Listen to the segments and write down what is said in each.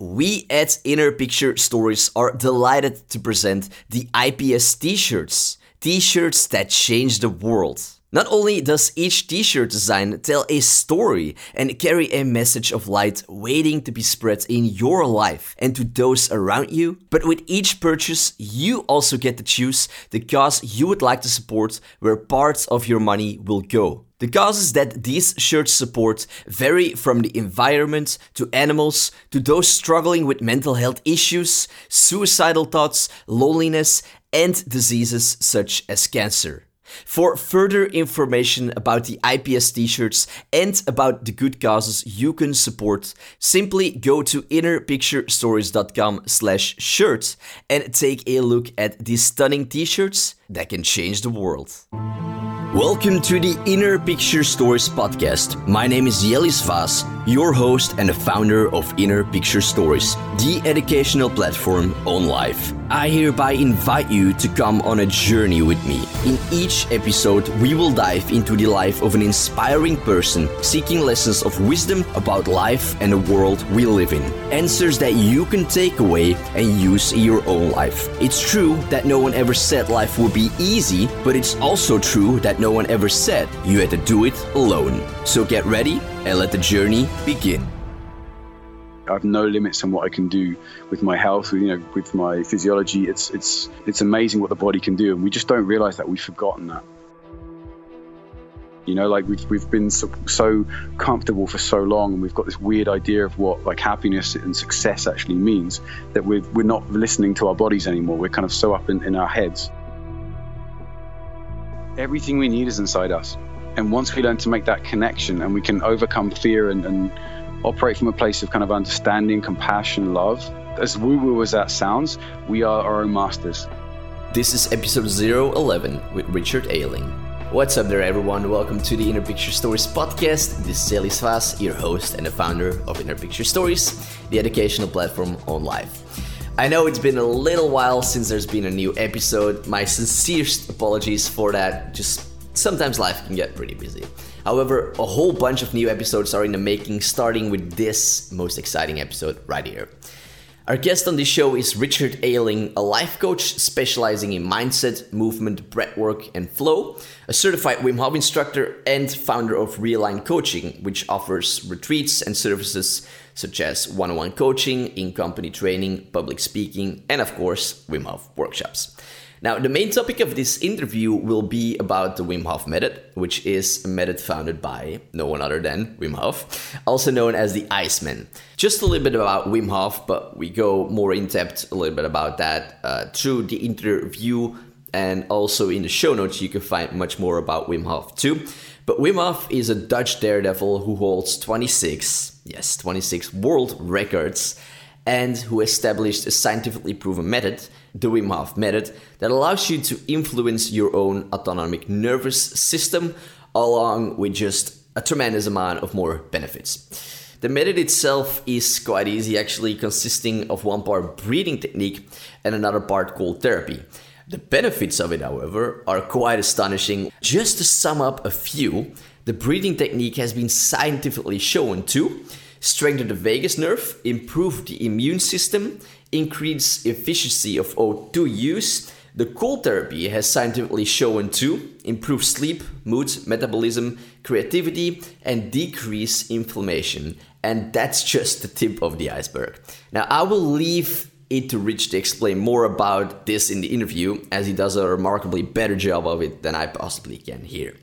We at Inner Picture Stories are delighted to present the IPS t shirts. T shirts that change the world. Not only does each t shirt design tell a story and carry a message of light waiting to be spread in your life and to those around you, but with each purchase, you also get to choose the cause you would like to support, where parts of your money will go. The causes that these shirts support vary from the environment to animals to those struggling with mental health issues, suicidal thoughts, loneliness, and diseases such as cancer. For further information about the IPS t-shirts and about the good causes you can support, simply go to innerpicturestories.com slash shirts and take a look at these stunning t-shirts that can change the world. Welcome to the Inner Picture Stories podcast. My name is Jellis Vaz, your host and the founder of Inner Picture Stories, the educational platform on life. I hereby invite you to come on a journey with me. In each episode, we will dive into the life of an inspiring person seeking lessons of wisdom about life and the world we live in. Answers that you can take away and use in your own life. It's true that no one ever said life would be easy, but it's also true that no one ever said you had to do it alone. So get ready and let the journey begin. I have no limits on what I can do with my health, you know, with my physiology. It's it's it's amazing what the body can do, and we just don't realize that we've forgotten that. You know, like we've we've been so, so comfortable for so long, and we've got this weird idea of what like happiness and success actually means that we're we're not listening to our bodies anymore. We're kind of so up in, in our heads. Everything we need is inside us, and once we learn to make that connection, and we can overcome fear and, and operate from a place of kind of understanding, compassion, love. As woo woo as that sounds, we are our own masters. This is episode 011 with Richard Ayling. What's up there, everyone? Welcome to the Inner Picture Stories podcast. This is Jellis Vaz, your host and the founder of Inner Picture Stories, the educational platform on life. I know it's been a little while since there's been a new episode. My sincerest apologies for that. Just sometimes life can get pretty busy. However, a whole bunch of new episodes are in the making, starting with this most exciting episode right here. Our guest on this show is Richard Ayling, a life coach specializing in mindset, movement, breathwork, and flow, a certified Wim Hof instructor, and founder of Realign Coaching, which offers retreats and services such as one on one coaching, in company training, public speaking, and of course, Wim Hof workshops. Now, the main topic of this interview will be about the Wim Hof method, which is a method founded by no one other than Wim Hof, also known as the Iceman. Just a little bit about Wim Hof, but we go more in depth a little bit about that uh, through the interview. And also in the show notes, you can find much more about Wim Hof too. But Wim Hof is a Dutch daredevil who holds 26, yes, 26 world records and who established a scientifically proven method, the Wim Hof method, that allows you to influence your own autonomic nervous system along with just a tremendous amount of more benefits. The method itself is quite easy, actually, consisting of one part breathing technique and another part cold therapy. The benefits of it, however, are quite astonishing. Just to sum up a few, the breathing technique has been scientifically shown to strengthen the vagus nerve, improve the immune system, increase efficiency of O2 use. The cold therapy has scientifically shown to improve sleep, mood, metabolism, creativity, and decrease inflammation. And that's just the tip of the iceberg. Now, I will leave it to Rich to explain more about this in the interview, as he does a remarkably better job of it than I possibly can here.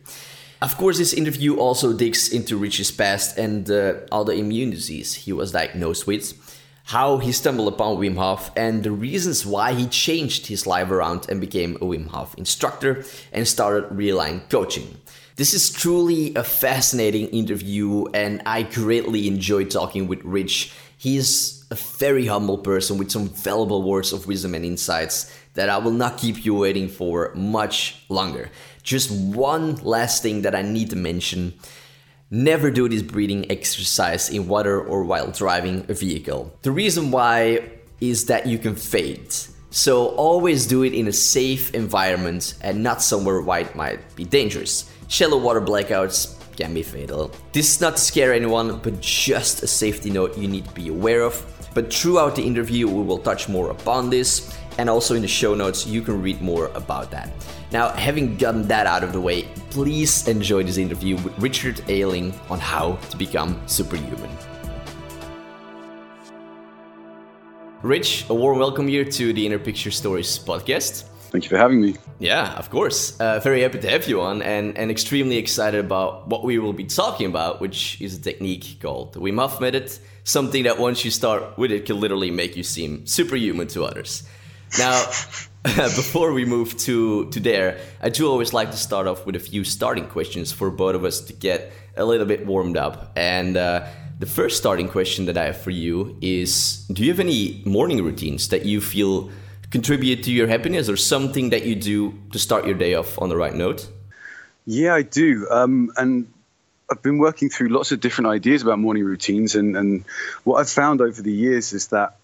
Of course, this interview also digs into Rich's past and uh, autoimmune disease he was diagnosed with, how he stumbled upon Wim Hof, and the reasons why he changed his life around and became a Wim Hof instructor and started Realign Coaching. This is truly a fascinating interview, and I greatly enjoyed talking with Rich. He's a very humble person with some valuable words of wisdom and insights that I will not keep you waiting for much longer. Just one last thing that I need to mention. Never do this breathing exercise in water or while driving a vehicle. The reason why is that you can fade. So always do it in a safe environment and not somewhere where it might be dangerous. Shallow water blackouts can be fatal. This is not to scare anyone, but just a safety note you need to be aware of. But throughout the interview, we will touch more upon this, and also in the show notes, you can read more about that. Now, having gotten that out of the way, please enjoy this interview with Richard Ayling on how to become superhuman. Rich, a warm welcome here to the Inner Picture Stories podcast. Thank you for having me. Yeah, of course. Uh, very happy to have you on and, and extremely excited about what we will be talking about, which is a technique called the Wim Hof method, something that once you start with it can literally make you seem superhuman to others. Now, before we move to, to there, I do always like to start off with a few starting questions for both of us to get a little bit warmed up. And uh, the first starting question that I have for you is Do you have any morning routines that you feel contribute to your happiness or something that you do to start your day off on the right note? Yeah, I do. Um, and I've been working through lots of different ideas about morning routines. And, and what I've found over the years is that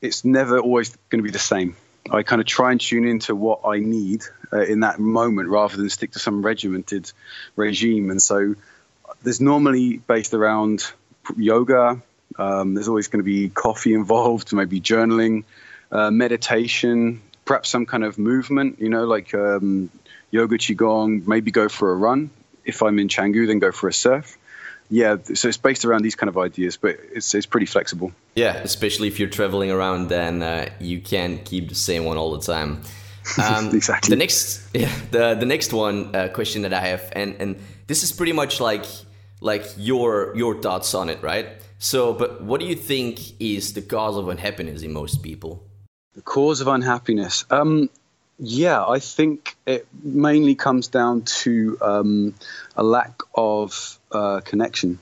it's never always going to be the same. I kind of try and tune into what I need uh, in that moment rather than stick to some regimented regime. And so there's normally based around yoga. Um, there's always going to be coffee involved, maybe journaling, uh, meditation, perhaps some kind of movement, you know, like um, yoga, qigong, maybe go for a run. If I'm in Canggu, then go for a surf. Yeah, so it's based around these kind of ideas, but it's, it's pretty flexible. Yeah, especially if you're traveling around, then uh, you can't keep the same one all the time. Um, exactly. The next, yeah, the the next one uh, question that I have, and and this is pretty much like like your your thoughts on it, right? So, but what do you think is the cause of unhappiness in most people? The cause of unhappiness. Um, yeah, I think it mainly comes down to um, a lack of uh, connection.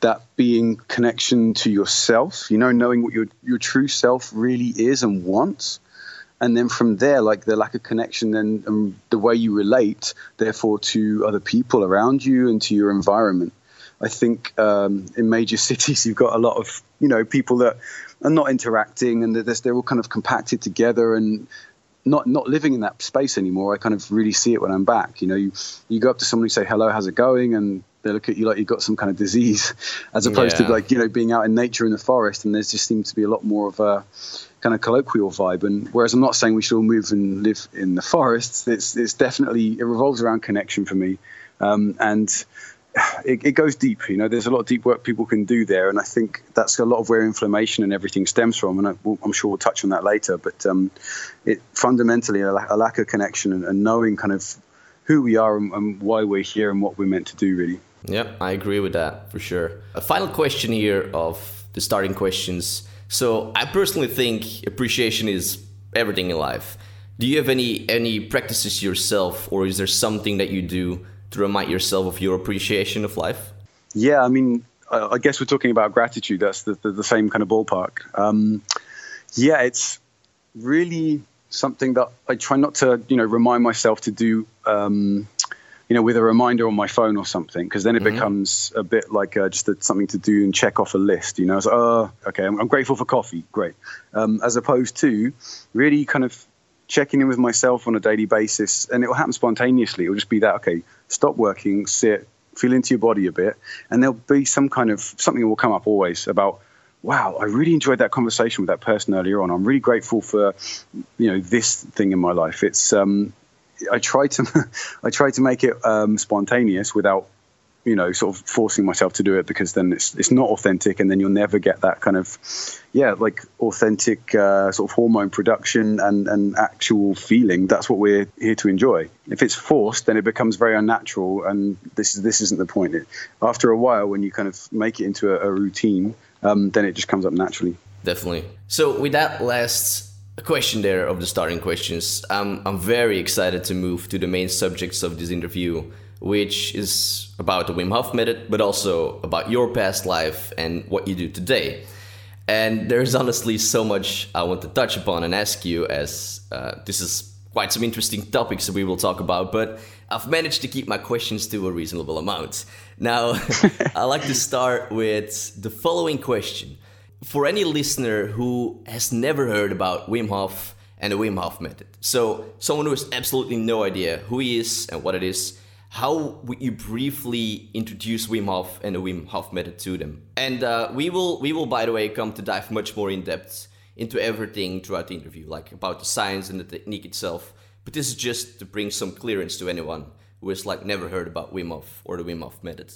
That being connection to yourself, you know, knowing what your your true self really is and wants, and then from there, like the lack of connection and, and the way you relate, therefore, to other people around you and to your environment. I think um, in major cities you've got a lot of you know people that are not interacting and they're, they're all kind of compacted together and not not living in that space anymore. I kind of really see it when I'm back. You know, you you go up to somebody, say hello, how's it going, and they look at you like you've got some kind of disease, as opposed yeah. to like you know being out in nature in the forest. And there just seems to be a lot more of a kind of colloquial vibe. And whereas I'm not saying we should all move and live in the forests, it's it's definitely it revolves around connection for me, um, and it, it, goes deep. You know, there's a lot of deep work people can do there, and I think that's a lot of where inflammation and everything stems from. And I, am sure we'll touch on that later. But um, it fundamentally a, a, lack of connection and, and, knowing kind of who we are and, and why we're here and what we're meant to do, really. Yeah, I agree with that for sure. A final question here of the starting questions. So I personally think appreciation is everything in life. Do you have any any practices yourself, or is there something that you do to remind yourself of your appreciation of life? Yeah, I mean, I guess we're talking about gratitude. That's the, the, the same kind of ballpark. Um, yeah, it's really something that I try not to, you know, remind myself to do, um, you know, with a reminder on my phone or something, because then it mm-hmm. becomes a bit like uh, just a, something to do and check off a list. You know, it's like, oh, okay, I'm, I'm grateful for coffee, great, um, as opposed to really kind of checking in with myself on a daily basis, and it will happen spontaneously. It will just be that okay, stop working, sit, feel into your body a bit, and there'll be some kind of something will come up always about. Wow, I really enjoyed that conversation with that person earlier on. I'm really grateful for, you know, this thing in my life. It's um, I try to I try to make it um, spontaneous without you know sort of forcing myself to do it because then it's it's not authentic and then you'll never get that kind of yeah like authentic uh, sort of hormone production and and actual feeling. That's what we're here to enjoy. If it's forced then it becomes very unnatural and this is this isn't the point. It, after a while when you kind of make it into a, a routine um, then it just comes up naturally. Definitely. So with that last question there of the starting questions um, i'm very excited to move to the main subjects of this interview which is about the Wim Hof method, but also about your past life and what you do today. And there's honestly so much I want to touch upon and ask you, as uh, this is quite some interesting topics that we will talk about, but I've managed to keep my questions to a reasonable amount. Now, I like to start with the following question. For any listener who has never heard about Wim Hof and the Wim Hof method, so someone who has absolutely no idea who he is and what it is, how would you briefly introduce Wim Hof and the Wim Hof method to them? And uh, we will, we will, by the way, come to dive much more in depth into everything throughout the interview, like about the science and the technique itself. But this is just to bring some clearance to anyone who has like never heard about Wim Hof or the Wim Hof method.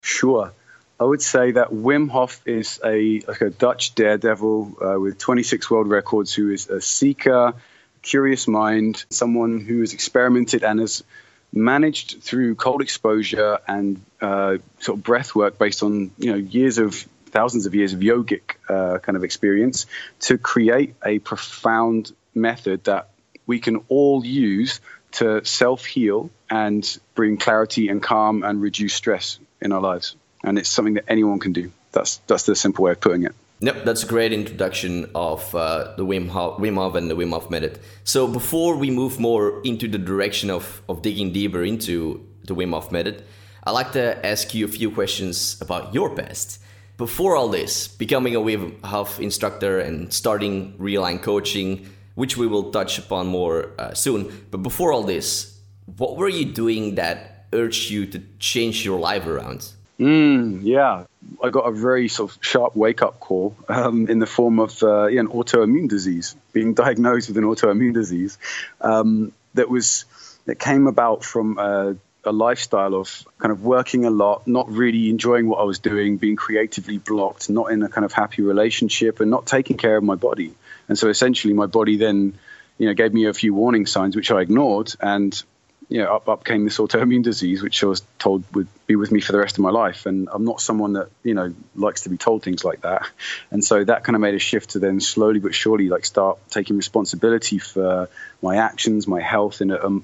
Sure. I would say that Wim Hof is a like a Dutch daredevil uh, with 26 world records, who is a seeker, curious mind, someone who has experimented and has managed through cold exposure and uh, sort of breath work based on you know years of thousands of years of yogic uh, kind of experience to create a profound method that we can all use to self heal and bring clarity and calm and reduce stress in our lives. And it's something that anyone can do. That's that's the simple way of putting it. Yep, that's a great introduction of uh, the Wim Hof, Wim Hof and the Wim Hof method. So before we move more into the direction of, of digging deeper into the Wim Hof method, I'd like to ask you a few questions about your past. Before all this, becoming a Wim Hof instructor and starting Realign coaching, which we will touch upon more uh, soon. But before all this, what were you doing that urged you to change your life around? Mm, yeah, I got a very sort of sharp wake up call um, in the form of uh, yeah, an autoimmune disease, being diagnosed with an autoimmune disease um, that was that came about from a, a, lifestyle of kind of working a lot, not really enjoying what I was doing, being creatively blocked, not in a kind of happy relationship, and not taking care of my body. And so essentially, my body then you know gave me a few warning signs which I ignored, and you know, up, up came this autoimmune disease, which I was told would be with me for the rest of my life. And I'm not someone that, you know, likes to be told things like that. And so that kind of made a shift to then slowly but surely, like, start taking responsibility for my actions, my health in a, um,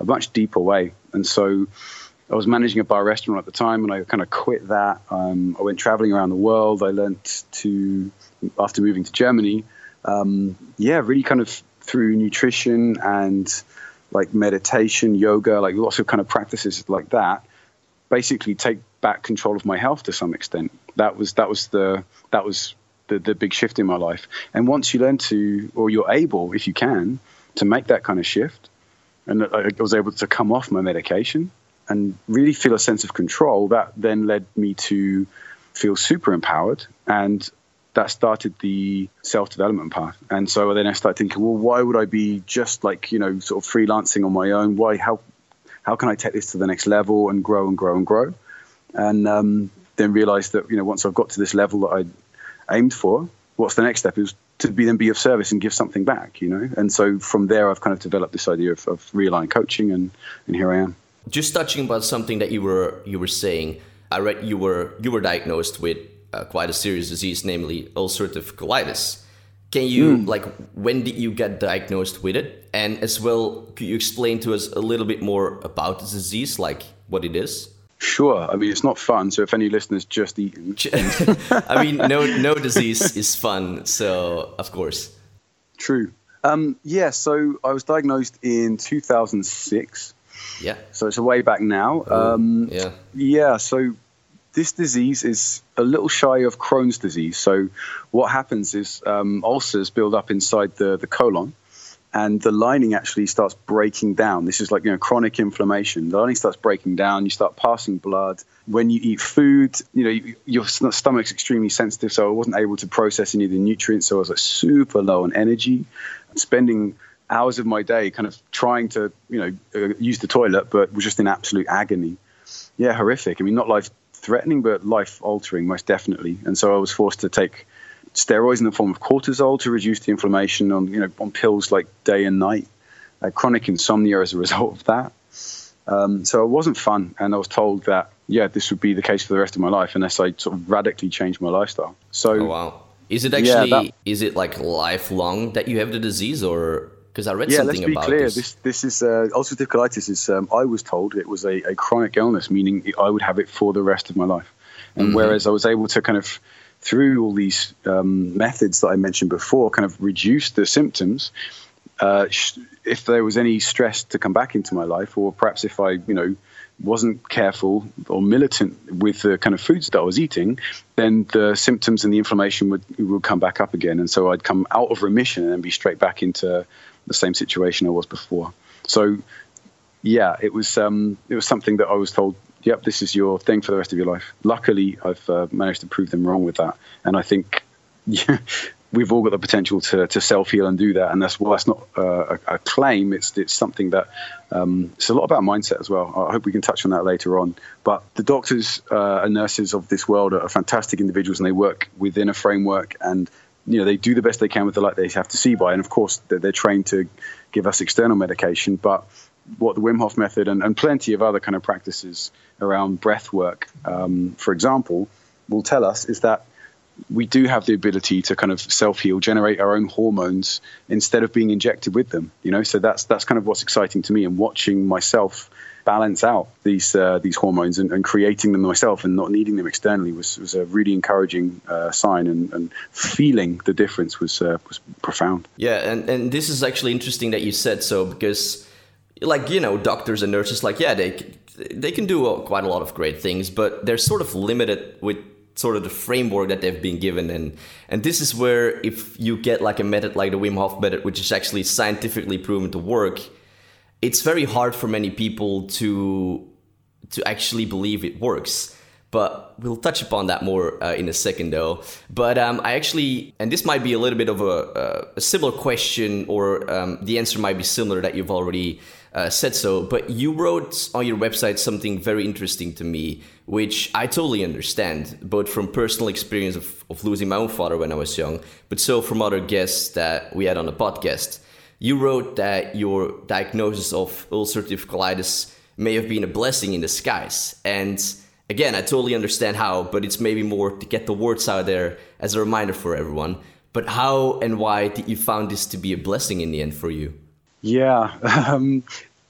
a much deeper way. And so I was managing a bar restaurant at the time, and I kind of quit that. Um, I went traveling around the world. I learned to, after moving to Germany, um, yeah, really kind of through nutrition and like meditation, yoga, like lots of kind of practices like that, basically take back control of my health to some extent. That was that was the that was the, the big shift in my life. And once you learn to, or you're able, if you can, to make that kind of shift, and I was able to come off my medication and really feel a sense of control, that then led me to feel super empowered and that started the self development path. And so then I started thinking, well, why would I be just like, you know, sort of freelancing on my own? Why, how, how can I take this to the next level and grow and grow and grow? And um, then realized that, you know, once I've got to this level that I aimed for, what's the next step is to be then be of service and give something back, you know? And so from there, I've kind of developed this idea of, of realign coaching and, and here I am. Just touching about something that you were, you were saying, I read you were, you were diagnosed with uh, quite a serious disease, namely ulcerative colitis. Can you mm. like when did you get diagnosed with it? And as well, could you explain to us a little bit more about the disease, like what it is? Sure. I mean, it's not fun. So if any listeners just eaten, I mean, no, no disease is fun. So of course. True. Um, yeah. So I was diagnosed in 2006. Yeah. So it's a way back now. um, yeah. Yeah. So this disease is a little shy of Crohn's disease. So, what happens is um, ulcers build up inside the, the colon, and the lining actually starts breaking down. This is like you know chronic inflammation. The lining starts breaking down. You start passing blood. When you eat food, you know your stomach's extremely sensitive, so I wasn't able to process any of the nutrients. So I was like super low on energy, spending hours of my day kind of trying to you know uh, use the toilet, but was just in absolute agony. Yeah, horrific. I mean, not life threatening, but life altering, most definitely. And so I was forced to take steroids in the form of cortisol to reduce the inflammation on you know on pills like day and night. Uh, chronic insomnia as a result of that. Um, so it wasn't fun, and I was told that yeah, this would be the case for the rest of my life unless I sort of radically changed my lifestyle. So oh, wow, is it actually yeah, that, is it like lifelong that you have the disease, or because I read yeah, something let's be clear. This. this. This is uh, ulcerative colitis. Is um, I was told it was a, a, chronic illness, meaning I would have it for the rest of my life. And mm-hmm. whereas I was able to kind of through all these um, methods that I mentioned before, kind of reduce the symptoms. Uh, if there was any stress to come back into my life, or perhaps if I, you know, wasn't careful or militant with the kind of foods that I was eating, then the symptoms and the inflammation would would come back up again, and so I'd come out of remission and then be straight back into the same situation I was before. So yeah, it was um, it was something that I was told. Yep, this is your thing for the rest of your life. Luckily, I've uh, managed to prove them wrong with that, and I think yeah, we've all got the potential to, to self heal and do that. And that's well, that's not uh, a, a, claim. It's it's something that um, it's a lot about mindset as well. I hope we can touch on that later on. But the doctors uh, and nurses of this world are fantastic individuals, and they work within a framework and you know they do the best they can with the light they have to see by, and of course they're, they're trained to give us external medication. But what the Wim Hof method and, and plenty of other kind of practices around breath work, um, for example, will tell us is that we do have the ability to kind of self heal, generate our own hormones instead of being injected with them. You know, so that's that's kind of what's exciting to me, and watching myself balance out these uh, these hormones and, and, creating them myself and not needing them externally was, was a really encouraging uh, sign and, and, feeling the difference was uh, was profound. Yeah, and and this is actually interesting that you said so because like you know doctors and nurses like yeah they they can do quite a lot of great things but they're sort of limited with sort of the framework that they've been given and and this is where if you get like a method like the Wim Hof method which is actually scientifically proven to work it's very hard for many people to to actually believe it works. But we'll touch upon that more uh, in a second though. But um, i actually and this might be a little bit of a, a similar question or um, the answer might be similar that you've already uh, said so. But you wrote on your website something very interesting to me which i totally understand both from personal experience of, of losing my own father when i was young but so from other guests that we had on the podcast you wrote that your diagnosis of ulcerative colitis may have been a blessing in disguise and again, I totally understand how, but it's maybe more to get the words out there as a reminder for everyone. But how and why did you found this to be a blessing in the end for you? Yeah, um,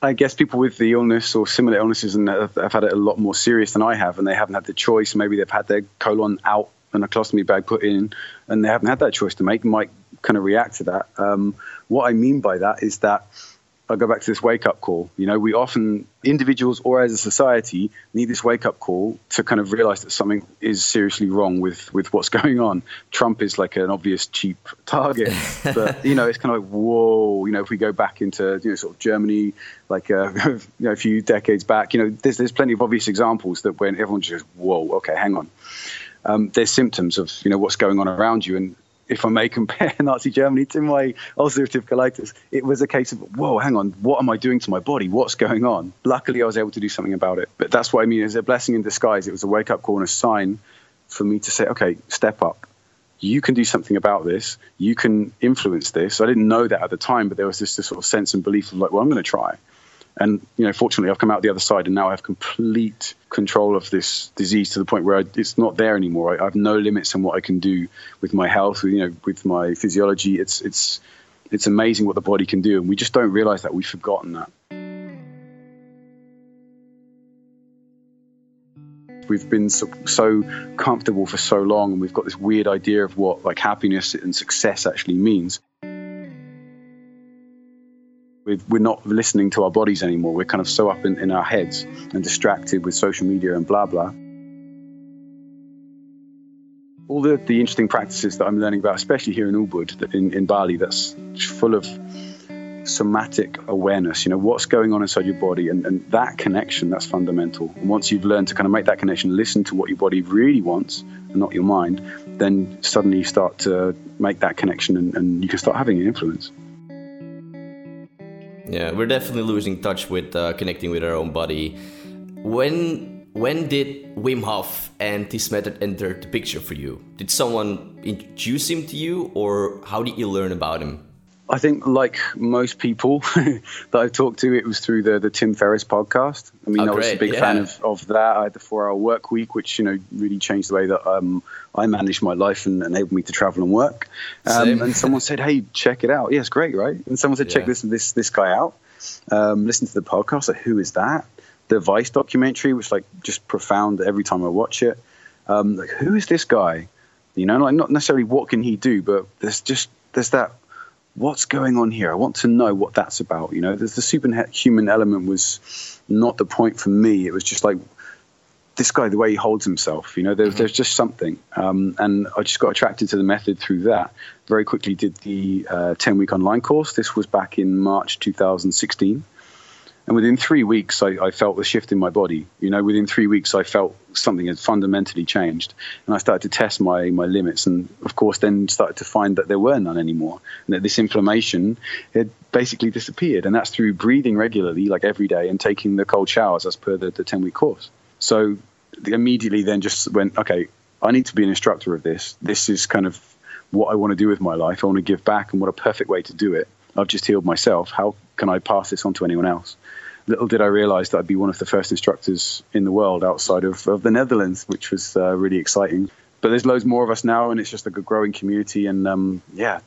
I guess people with the illness or similar illnesses and have, have had it a lot more serious than I have, and they haven't had the choice. Maybe they've had their colon out and a colostomy bag put in, and they haven't had that choice to make. Might kind of react to that. Um, what I mean by that is that I go back to this wake up call. You know, we often, individuals or as a society, need this wake up call to kind of realize that something is seriously wrong with, with what's going on. Trump is like an obvious cheap target, but, you know, it's kind of like, whoa, you know, if we go back into, you know, sort of Germany, like uh, you know, a few decades back, you know, there's, there's plenty of obvious examples that when everyone just, whoa, okay, hang on. Um, there's symptoms of, you know, what's going on around you. And if I may compare Nazi Germany to my ulcerative colitis, it was a case of, whoa, hang on, what am I doing to my body? What's going on? Luckily, I was able to do something about it. But that's what I mean. It's a blessing in disguise. It was a wake up call and a sign for me to say, okay, step up. You can do something about this. You can influence this. I didn't know that at the time, but there was this, this sort of sense and belief of like, well, I'm going to try. And you know, fortunately, I've come out the other side, and now I have complete control of this disease to the point where I, it's not there anymore. I, I, have no limits on what I can do with my health, you know, with my physiology. It's it's it's amazing what the body can do, and we just don't realize that. We've forgotten that. We've been so, so comfortable for so long, and we've got this weird idea of what like happiness and success actually means we're not listening to our bodies anymore. We're kind of so up in, in our heads and distracted with social media and blah, blah. All the, the interesting practices that I'm learning about, especially here in Ubud, in, in Bali, that's full of somatic awareness, you know, what's going on inside your body and, and that connection, that's fundamental. And once you've learned to kind of make that connection, listen to what your body really wants and not your mind, then suddenly you start to make that connection and, and you can start having an influence. Yeah, we're definitely losing touch with uh, connecting with our own body. When when did Wim Hof and this method enter the picture for you? Did someone introduce him to you, or how did you learn about him? I think, like most people that I've talked to, it was through the, the Tim Ferriss podcast. I mean, oh, I was a big yeah. fan of, of that. I had the four hour work week, which, you know, really changed the way that um, I managed my life and enabled me to travel and work. Um, and someone said, hey, check it out. Yeah, great, right? And someone said, check yeah. this, this, this guy out. Um, listen to the podcast. Like, who is that? The Vice documentary, which, like, just profound every time I watch it. Um, like, who is this guy? You know, like, not necessarily what can he do, but there's just, there's that what's going on here? I want to know what that's about. You know, the, the superhuman element was not the point for me. It was just like this guy, the way he holds himself. You know, there's mm-hmm. there's just something, um, and I just got attracted to the method through that. Very quickly did the uh, ten week online course. This was back in March 2016. And within three weeks, I, I, felt the shift in my body. You know, within three weeks, I felt something had fundamentally changed. And I started to test my, my limits. And of course, then started to find that there were none anymore. And that this inflammation had basically disappeared. And that's through breathing regularly, like every day, and taking the cold showers as per the, the 10 week course. So immediately then just went, okay, I need to be an instructor of this. This is kind of what I want to do with my life. I want to give back, and what a perfect way to do it. I've just healed myself. How can I pass this on to anyone else? Little did I realize that I'd be one of the first instructors in the world outside of, of the Netherlands, which was uh, really exciting. But there's loads more of us now, and it's just a growing community. And um, yeah,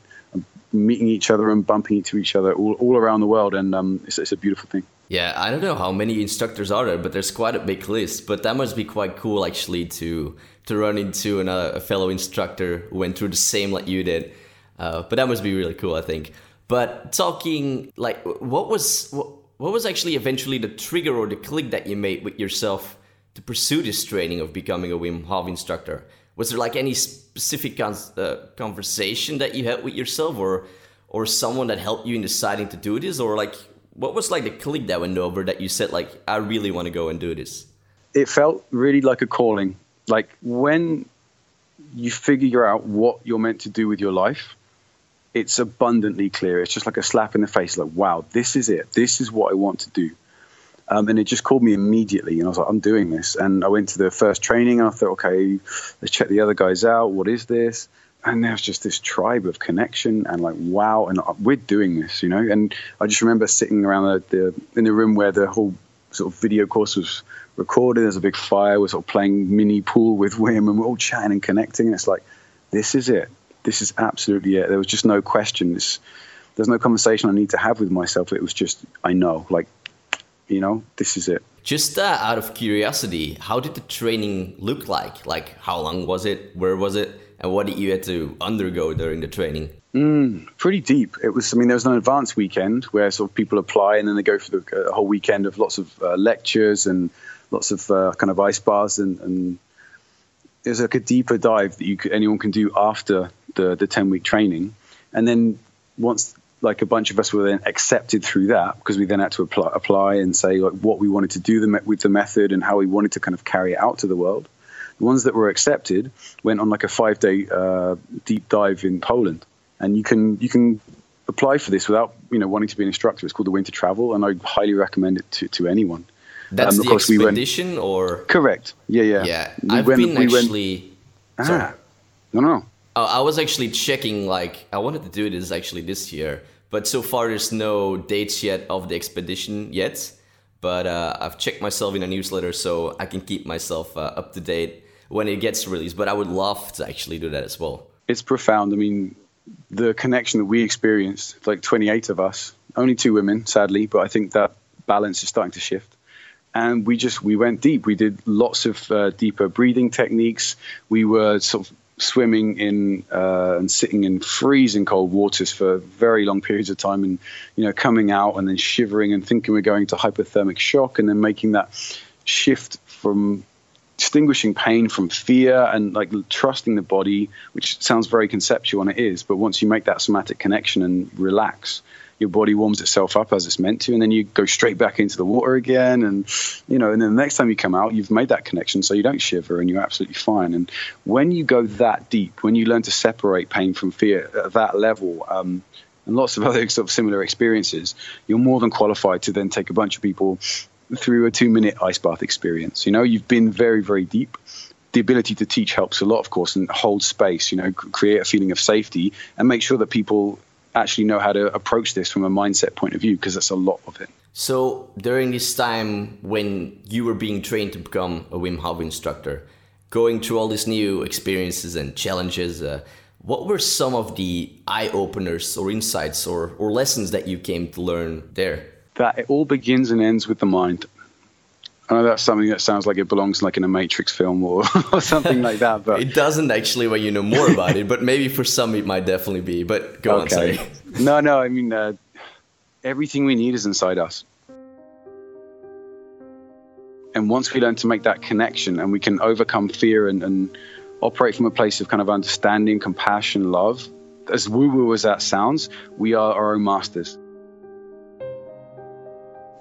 meeting each other and bumping into each other all, all around the world, and um, it's, it's a beautiful thing. Yeah, I don't know how many instructors are there, but there's quite a big list. But that must be quite cool, actually, to to run into another, a fellow instructor who went through the same like you did. Uh, but that must be really cool, I think. But talking like, what was what, what was actually eventually the trigger or the click that you made with yourself to pursue this training of becoming a Wim Hof instructor? Was there like any specific con- uh, conversation that you had with yourself, or or someone that helped you in deciding to do this, or like what was like the click that went over that you said like I really want to go and do this? It felt really like a calling like when you figure out what you're meant to do with your life, it's abundantly clear. It's just like a slap in the face, like, wow, this is it. This is what I want to do. Um, and it just called me immediately. And I was like, I'm doing this. And I went to the first training and I thought, okay, let's check the other guys out. What is this? And there's just this tribe of connection and like, wow. And we're doing this, you know? And I just remember sitting around the, the in the room where the whole sort of video course was recorded. There's a big fire. We're sort of playing mini pool with Wim, and we're all chatting and connecting. And it's like, this is it. This is absolutely it. There was just no question. This, there's no conversation I need to have with myself. It was just, I know, like, you know, this is it. Just uh, out of curiosity, how did the training look like? Like, how long was it? Where was it? And what did you have to undergo during the training? Mm, pretty deep. It was. I mean, there was an advanced weekend where sort of people apply, and then they go for the uh, whole weekend of lots of uh, lectures and lots of uh, kind of ice baths, and, and there's like a deeper dive that you could, anyone can do after the the ten week training, and then once like a bunch of us were then accepted through that because we then had to apply, apply and say like what we wanted to do the, with the method and how we wanted to kind of carry it out to the world. The ones that were accepted went on like a five day uh, deep dive in Poland, and you can you can apply for this without you know wanting to be an instructor. It's called the Winter Travel, and I highly recommend it to, to anyone. That's um, the expedition, we went, or correct? Yeah, yeah. Yeah, we I've went, been actually. Went, ah, no, no. Oh, I was actually checking. Like, I wanted to do this actually this year, but so far there's no dates yet of the expedition yet. But uh, I've checked myself in a newsletter, so I can keep myself uh, up to date when it gets released. But I would love to actually do that as well. It's profound. I mean, the connection that we experienced, like 28 of us, only two women, sadly, but I think that balance is starting to shift and we just we went deep. We did lots of uh, deeper breathing techniques. We were sort of swimming in uh, and sitting in freezing cold waters for very long periods of time, and you know coming out and then shivering and thinking we're going to hypothermic shock, and then making that shift from distinguishing pain from fear and like trusting the body, which sounds very conceptual and it is, but once you make that somatic connection and relax, your body warms itself up as it's meant to, and then you go straight back into the water again, and you know, and then the next time you come out, you've made that connection, so you don't shiver, and you're absolutely fine. And when you go that deep, when you learn to separate pain from fear at that level, um, and lots of other sort of similar experiences, you're more than qualified to then take a bunch of people through a two-minute ice bath experience. You know, you've been very, very deep the ability to teach helps a lot, of course, and hold space, you know, create a feeling of safety and make sure that people actually know how to approach this from a mindset point of view because that's a lot of it. So during this time when you were being trained to become a Wim Hof instructor, going through all these new experiences and challenges, uh, what were some of the eye openers or insights or, or lessons that you came to learn there? That it all begins and ends with the mind. I know that's something that sounds like it belongs like in a Matrix film or, or something like that, but it doesn't actually when you know more about it. But maybe for some it might definitely be. But go okay. on, sorry. No, no. I mean, uh, everything we need is inside us, and once we learn to make that connection, and we can overcome fear and, and operate from a place of kind of understanding, compassion, love, as woo woo as that sounds, we are our own masters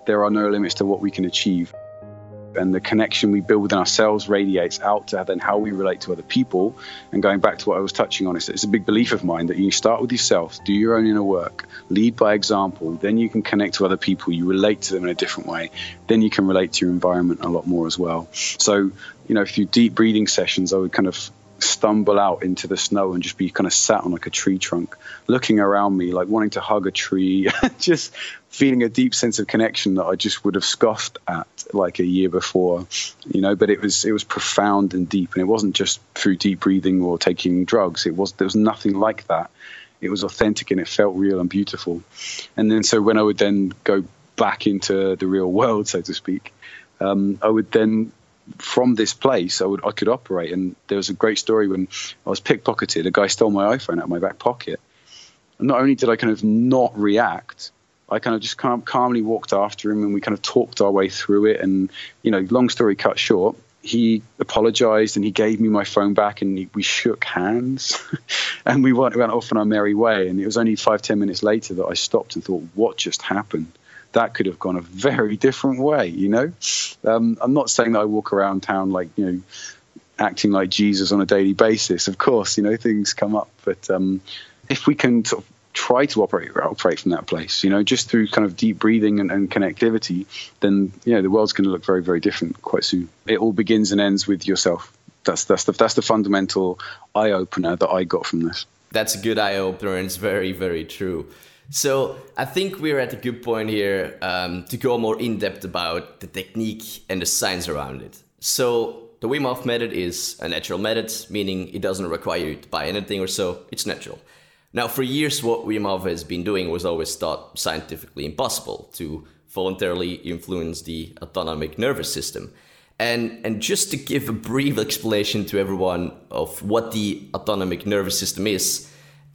there are no limits to what we can achieve and the connection we build within ourselves radiates out to then how we relate to other people. And going back to what I was touching on, it's, it's a big belief of mine that you start with yourself, do your own inner work, lead by example, then you can connect to other people, you relate to them in a different way, then you can relate to your environment a lot more as well. So, you know, through deep breathing sessions, I would kind of stumble out into the snow and just be kind of sat on like a tree trunk, looking around me, like wanting to hug a tree, just feeling a deep sense of connection that I just would have scoffed at like a year before, you know. But it was it was profound and deep, and it wasn't just through deep breathing or taking drugs. It was there was nothing like that. It was authentic and it felt real and beautiful. And then so when I would then go back into the real world, so to speak, um, I would then from this place I would I could operate. And there was a great story when I was pickpocketed. A guy stole my iPhone out of my back pocket. And not only did I kind of not react, I kind of just of calmly walked after him, and we kind of talked our way through it. And you know, long story cut short, he apologized and he gave me my phone back, and he, we shook hands, and we went, went off on our merry way. And it was only five ten minutes later that I stopped and thought, what just happened? that could have gone a very different way. You know, um, I'm not saying that I walk around town like you know acting like Jesus on a daily basis. Of course, you know things come up, but um, if we can sort of try to operate operate from that place, you know, just through kind of deep breathing and, and connectivity, then you know the world's going to look very very different quite soon. It all begins and ends with yourself. That's that's the that's the fundamental eye opener that I got from this. That's a good eye opener, and it's very very true. So I think we're at a good point here um, to go more in depth about the technique and the science around it. So the Wim Hof method is a natural method, meaning it doesn't require you to buy anything or so. It's natural. Now, for years, what Hof has been doing was always thought scientifically impossible to voluntarily influence the autonomic nervous system. And, and just to give a brief explanation to everyone of what the autonomic nervous system is,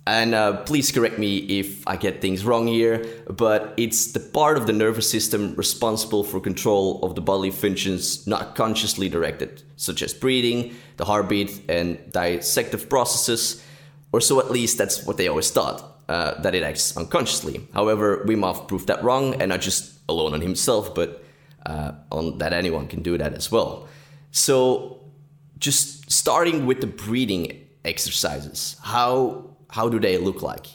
and uh, please correct me if I get things wrong here, but it's the part of the nervous system responsible for control of the bodily functions not consciously directed, such as breathing, the heartbeat, and digestive processes, or so at least that's what they always thought, uh, that it acts unconsciously. However, Wim Hof proved that wrong, and not just alone on himself, but uh, on that anyone can do that as well. So, just starting with the breathing exercises, how how do they look like?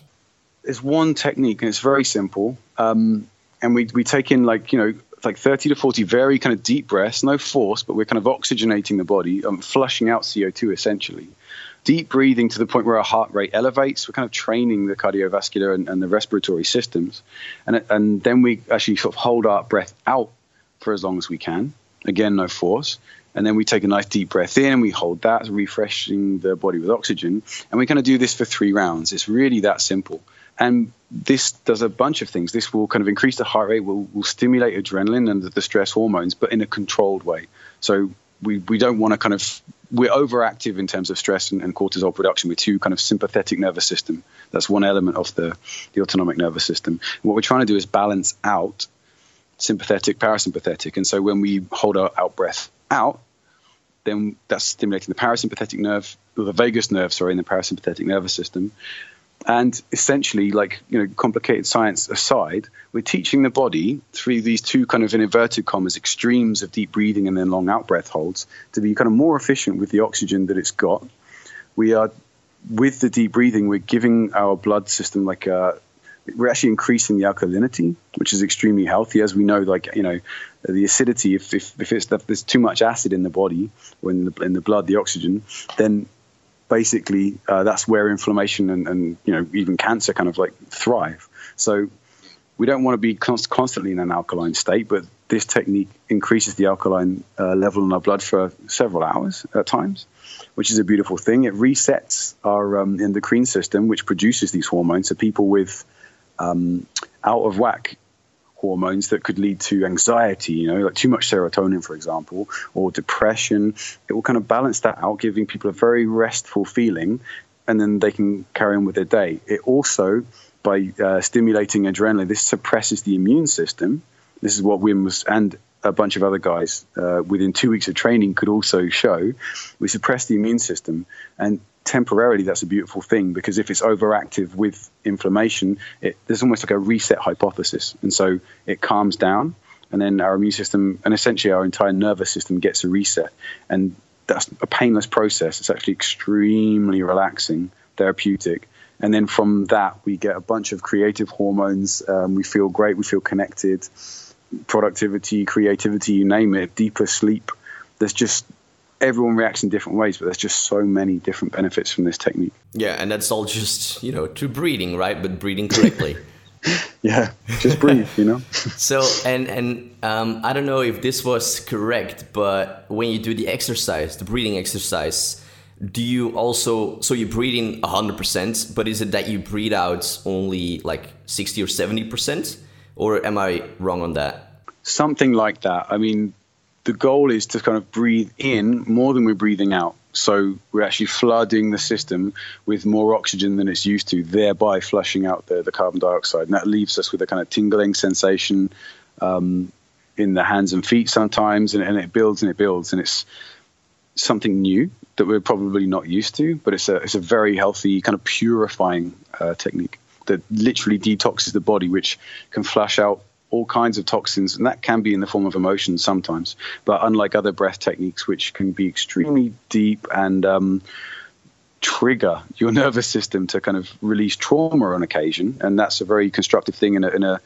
There's one technique, and it's very simple. Um, and we, we take in like, you know, like 30 to 40 very kind of deep breaths, no force, but we're kind of oxygenating the body, um, flushing out CO2 essentially. Deep breathing to the point where our heart rate elevates. We're kind of training the cardiovascular and, and the respiratory systems. And, and then we actually sort of hold our breath out for as long as we can. Again, no force. And then we take a nice deep breath in we hold that, refreshing the body with oxygen. And we're going to do this for three rounds. It's really that simple. And this does a bunch of things. This will kind of increase the heart rate, will, will stimulate adrenaline and the, the stress hormones, but in a controlled way. So we, we don't want to kind of we're overactive in terms of stress and, and, cortisol production. We're too kind of sympathetic nervous system. That's one element of the, the autonomic nervous system. And what we're trying to do is balance out sympathetic, parasympathetic. And so when we hold our out breath out, then that's stimulating the parasympathetic nerve, or the vagus nerve, sorry, in the parasympathetic nervous system. And essentially, like, you know, complicated science aside, we're teaching the body through these two kind of in inverted commas extremes of deep breathing and then long out breath holds to be kind of more efficient with the oxygen that it's got. We are, with the deep breathing, we're giving our blood system like a, we're actually increasing the alkalinity, which is extremely healthy. As we know, like you know, the acidity, if if, if, if there's too much acid in the body or in the in the blood, the oxygen, then basically uh, that's where inflammation and, and you know even cancer kind of like thrive. So we don't want to be const- constantly in an alkaline state, but this technique increases the alkaline uh, level in our blood for several hours at times, which is a beautiful thing. It resets our um, endocrine system, which produces these hormones. So people with um, out of whack hormones that could lead to anxiety, you know, like too much serotonin, for example, or depression. It will kind of balance that out, giving people a very restful feeling, and then they can carry on with their day. It also, by uh, stimulating adrenaline, this suppresses the immune system. This is what Wim was, and a bunch of other guys uh, within two weeks of training could also show. We suppress the immune system, and temporarily that's a beautiful thing because if it's overactive with inflammation it, there's almost like a reset hypothesis and so it calms down and then our immune system and essentially our entire nervous system gets a reset. And that's a painless process. It's actually extremely relaxing, therapeutic. And then from that, we get a bunch of creative hormones. Um, we feel great. We feel connected. Productivity, creativity, you name it. Deeper sleep. There's just everyone reacts in different ways, but there's just so many different benefits from this technique. Yeah, and that's all just you know to breathing, right? But breathing correctly. yeah, just breathe, you know. so and and um, I don't know if this was correct, but when you do the exercise, the breathing exercise, do you also so you breathe in hundred percent, but is it that you breathe out only like sixty or seventy percent, or am I wrong on that? Something like that. I mean, the goal is to kind of breathe in more than we're breathing out. So we're actually flooding the system with more oxygen than it's used to, thereby flushing out the, the carbon dioxide. And that leaves us with a kind of tingling sensation um, in the hands and feet sometimes, and, and, it builds and it builds. And it's something new that we're probably not used to, but it's a, it's a very healthy, kind of purifying uh, technique that literally detoxes the body, which can flush out all kinds of toxins, and that can be in the form of emotions sometimes. But unlike other breath techniques, which can be extremely deep and um, trigger your nervous system to kind of release trauma on occasion, and that's a very constructive thing in a, in a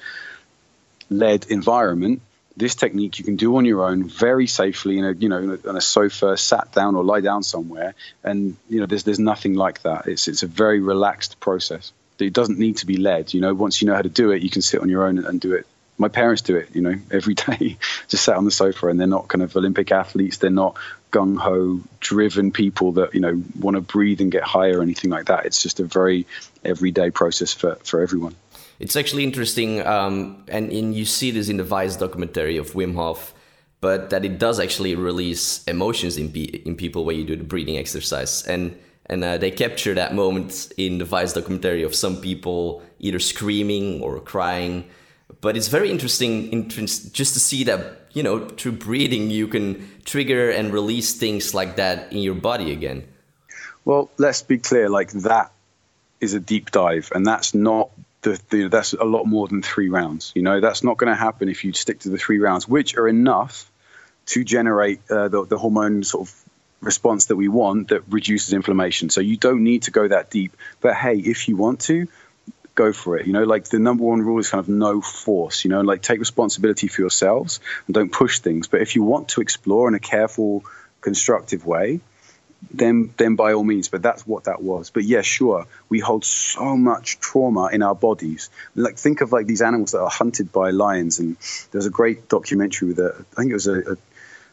led environment. This technique you can do on your own, very safely in a you know on a sofa, sat down or lie down somewhere, and you know there's there's nothing like that. It's it's a very relaxed process. It doesn't need to be led. You know, once you know how to do it, you can sit on your own and do it my parents do it, you know, every day, just sat on the sofa, and they're not kind of Olympic athletes. They're not gung ho driven people that you know want to breathe and get high or anything like that. It's just a very everyday process for for everyone. It's actually interesting, um, and, you see this in the Vice documentary of Wim Hof, but that it does actually release emotions in in people when you do the breathing exercise, and and uh, they capture that moment in the Vice documentary of some people either screaming or crying but it's very interesting just to see that you know through breathing you can trigger and release things like that in your body again. Well let's be clear like that is a deep dive and that's not the, the that's a lot more than three rounds you know? That's not going to happen if you stick to the three rounds which are enough to generate uh, the, the hormone sort of response that we want that reduces inflammation. So you don't need to go that deep but hey if you want to go for it. You know, like the number one rule is kind of no force, you know, like take responsibility for yourselves and don't push things. But if you want to explore in a careful, constructive way, then then by all means. But that's what that was. But yeah, sure, we hold so much trauma in our bodies. Like think of like these animals that are hunted by lions. And there's a great documentary with a, I think it was a, a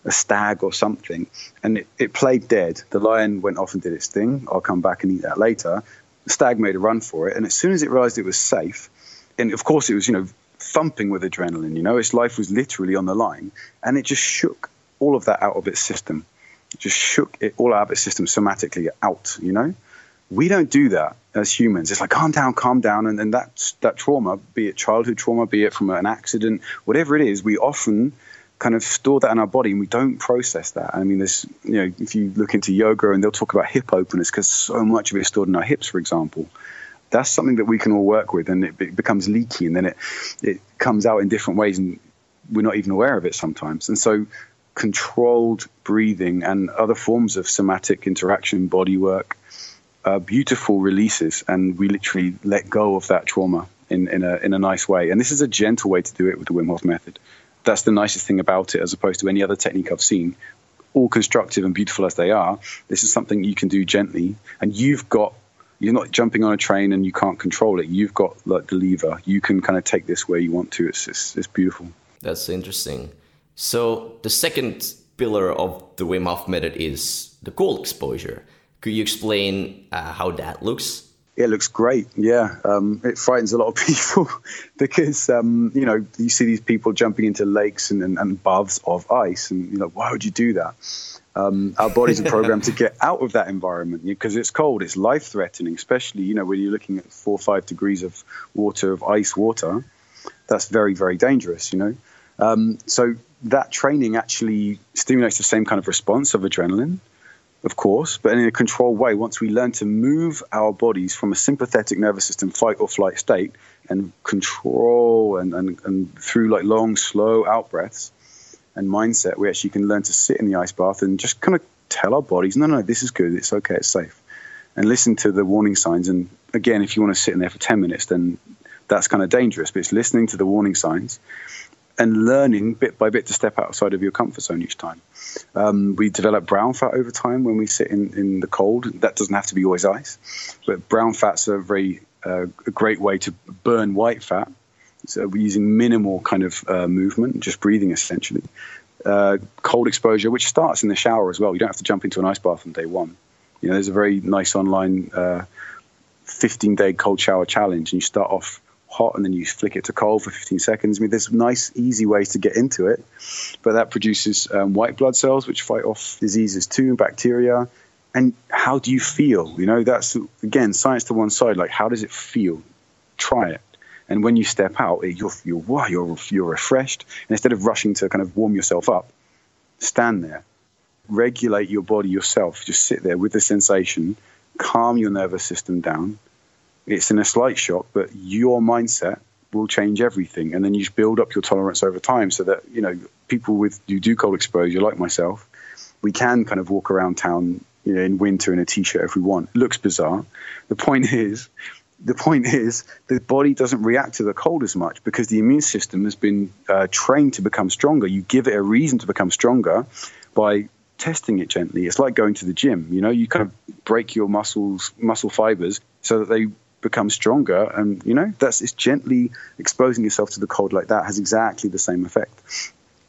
a stag or something, and it, it, played dead. The lion went off and did its thing. I'll come back and eat that later. Stag made a run for it, and as soon as it realized it was safe, and of course it was, you know, thumping with adrenaline, you know, its life was literally on the line, and it just shook all of that out of its system. It just shook it all out of its system somatically out, you know? We don't do that as humans. It's like calm down, calm down, and then that that trauma, be it childhood trauma, be it from an accident, whatever it is, we often kind of store that in our body and we don't process that. I mean, there's, you know, if you look into yoga and they'll talk about hip openers because so much of it is stored in our hips, for example. That's something that we can all work with and it, becomes leaky and then it, it comes out in different ways and we're not even aware of it sometimes. And so, controlled breathing and other forms of somatic interaction, body work, are beautiful releases. And we literally let go of that trauma in, in, a, in a nice way. And this is a gentle way to do it with the Wim Hof method that's the nicest thing about it as opposed to any other technique I've seen. All constructive and beautiful as they are, this is something you can do gently, and you've got. You're not jumping on a train and you can't control it. You've got like the lever. You can kind of take this where you want to. It's it's, it's beautiful. That's interesting. So the second pillar of the Wim Hof method is the cold exposure. Could you explain uh, how that looks? It looks great. Yeah, um, it frightens a lot of people because um, you know you see these people jumping into lakes and, and, and, baths of ice, and you know why would you do that? Um, our bodies are programmed to get out of that environment because it's cold, it's life threatening, especially you know when you're looking at four or five degrees of water of ice water. That's very very dangerous. You know, um, so that training actually stimulates the same kind of response of adrenaline of course, but in a controlled way. Once we learn to move our bodies from a sympathetic nervous system fight or flight state and control and, and, and through like long, slow out breaths and mindset, we actually can learn to sit in the ice bath and just kind of tell our bodies, no, no, this is good, it's okay, it's safe. And listen to the warning signs. And again, if you want to sit in there for 10 minutes, then that's kind of dangerous. But it's listening to the warning signs and learning bit by bit to step outside of your comfort zone each time. Um, we develop brown fat over time when we sit in, in the cold. That doesn't have to be always ice, but brown fat's a very uh, a great way to burn white fat. So we're using minimal kind of uh, movement, just breathing essentially. Uh, cold exposure, which starts in the shower as well. You don't have to jump into an ice bath on day one. You know, there's a very nice online 15 uh, day cold shower challenge, and you start off hot and then you flick it to cold for 15 seconds. I mean, there's nice, easy ways to get into it, but that produces um, white blood cells, which fight off diseases too, and bacteria. And how do you feel? You know, that's again science to one side. Like, how does it feel? Try it. And when you step out, you're you're you're you're refreshed. And instead of rushing to kind of warm yourself up, stand there, regulate your body yourself. Just sit there with the sensation, calm your nervous system down, it's in a slight shock, but your mindset will change everything. And then you build up your tolerance over time so that, you know, people with who do cold exposure, like myself, we can kind of walk around town, you know, in winter in a t-shirt if we want. It looks bizarre. The point is, the point is the body doesn't react to the cold as much because the immune system has been uh, trained to become stronger. You give it a reason to become stronger by testing it gently. It's like going to the gym. You know, you kind of break your muscles, muscle fibers, so that they become stronger. And you know, that's it's gently exposing yourself to the cold like that has exactly the same effect.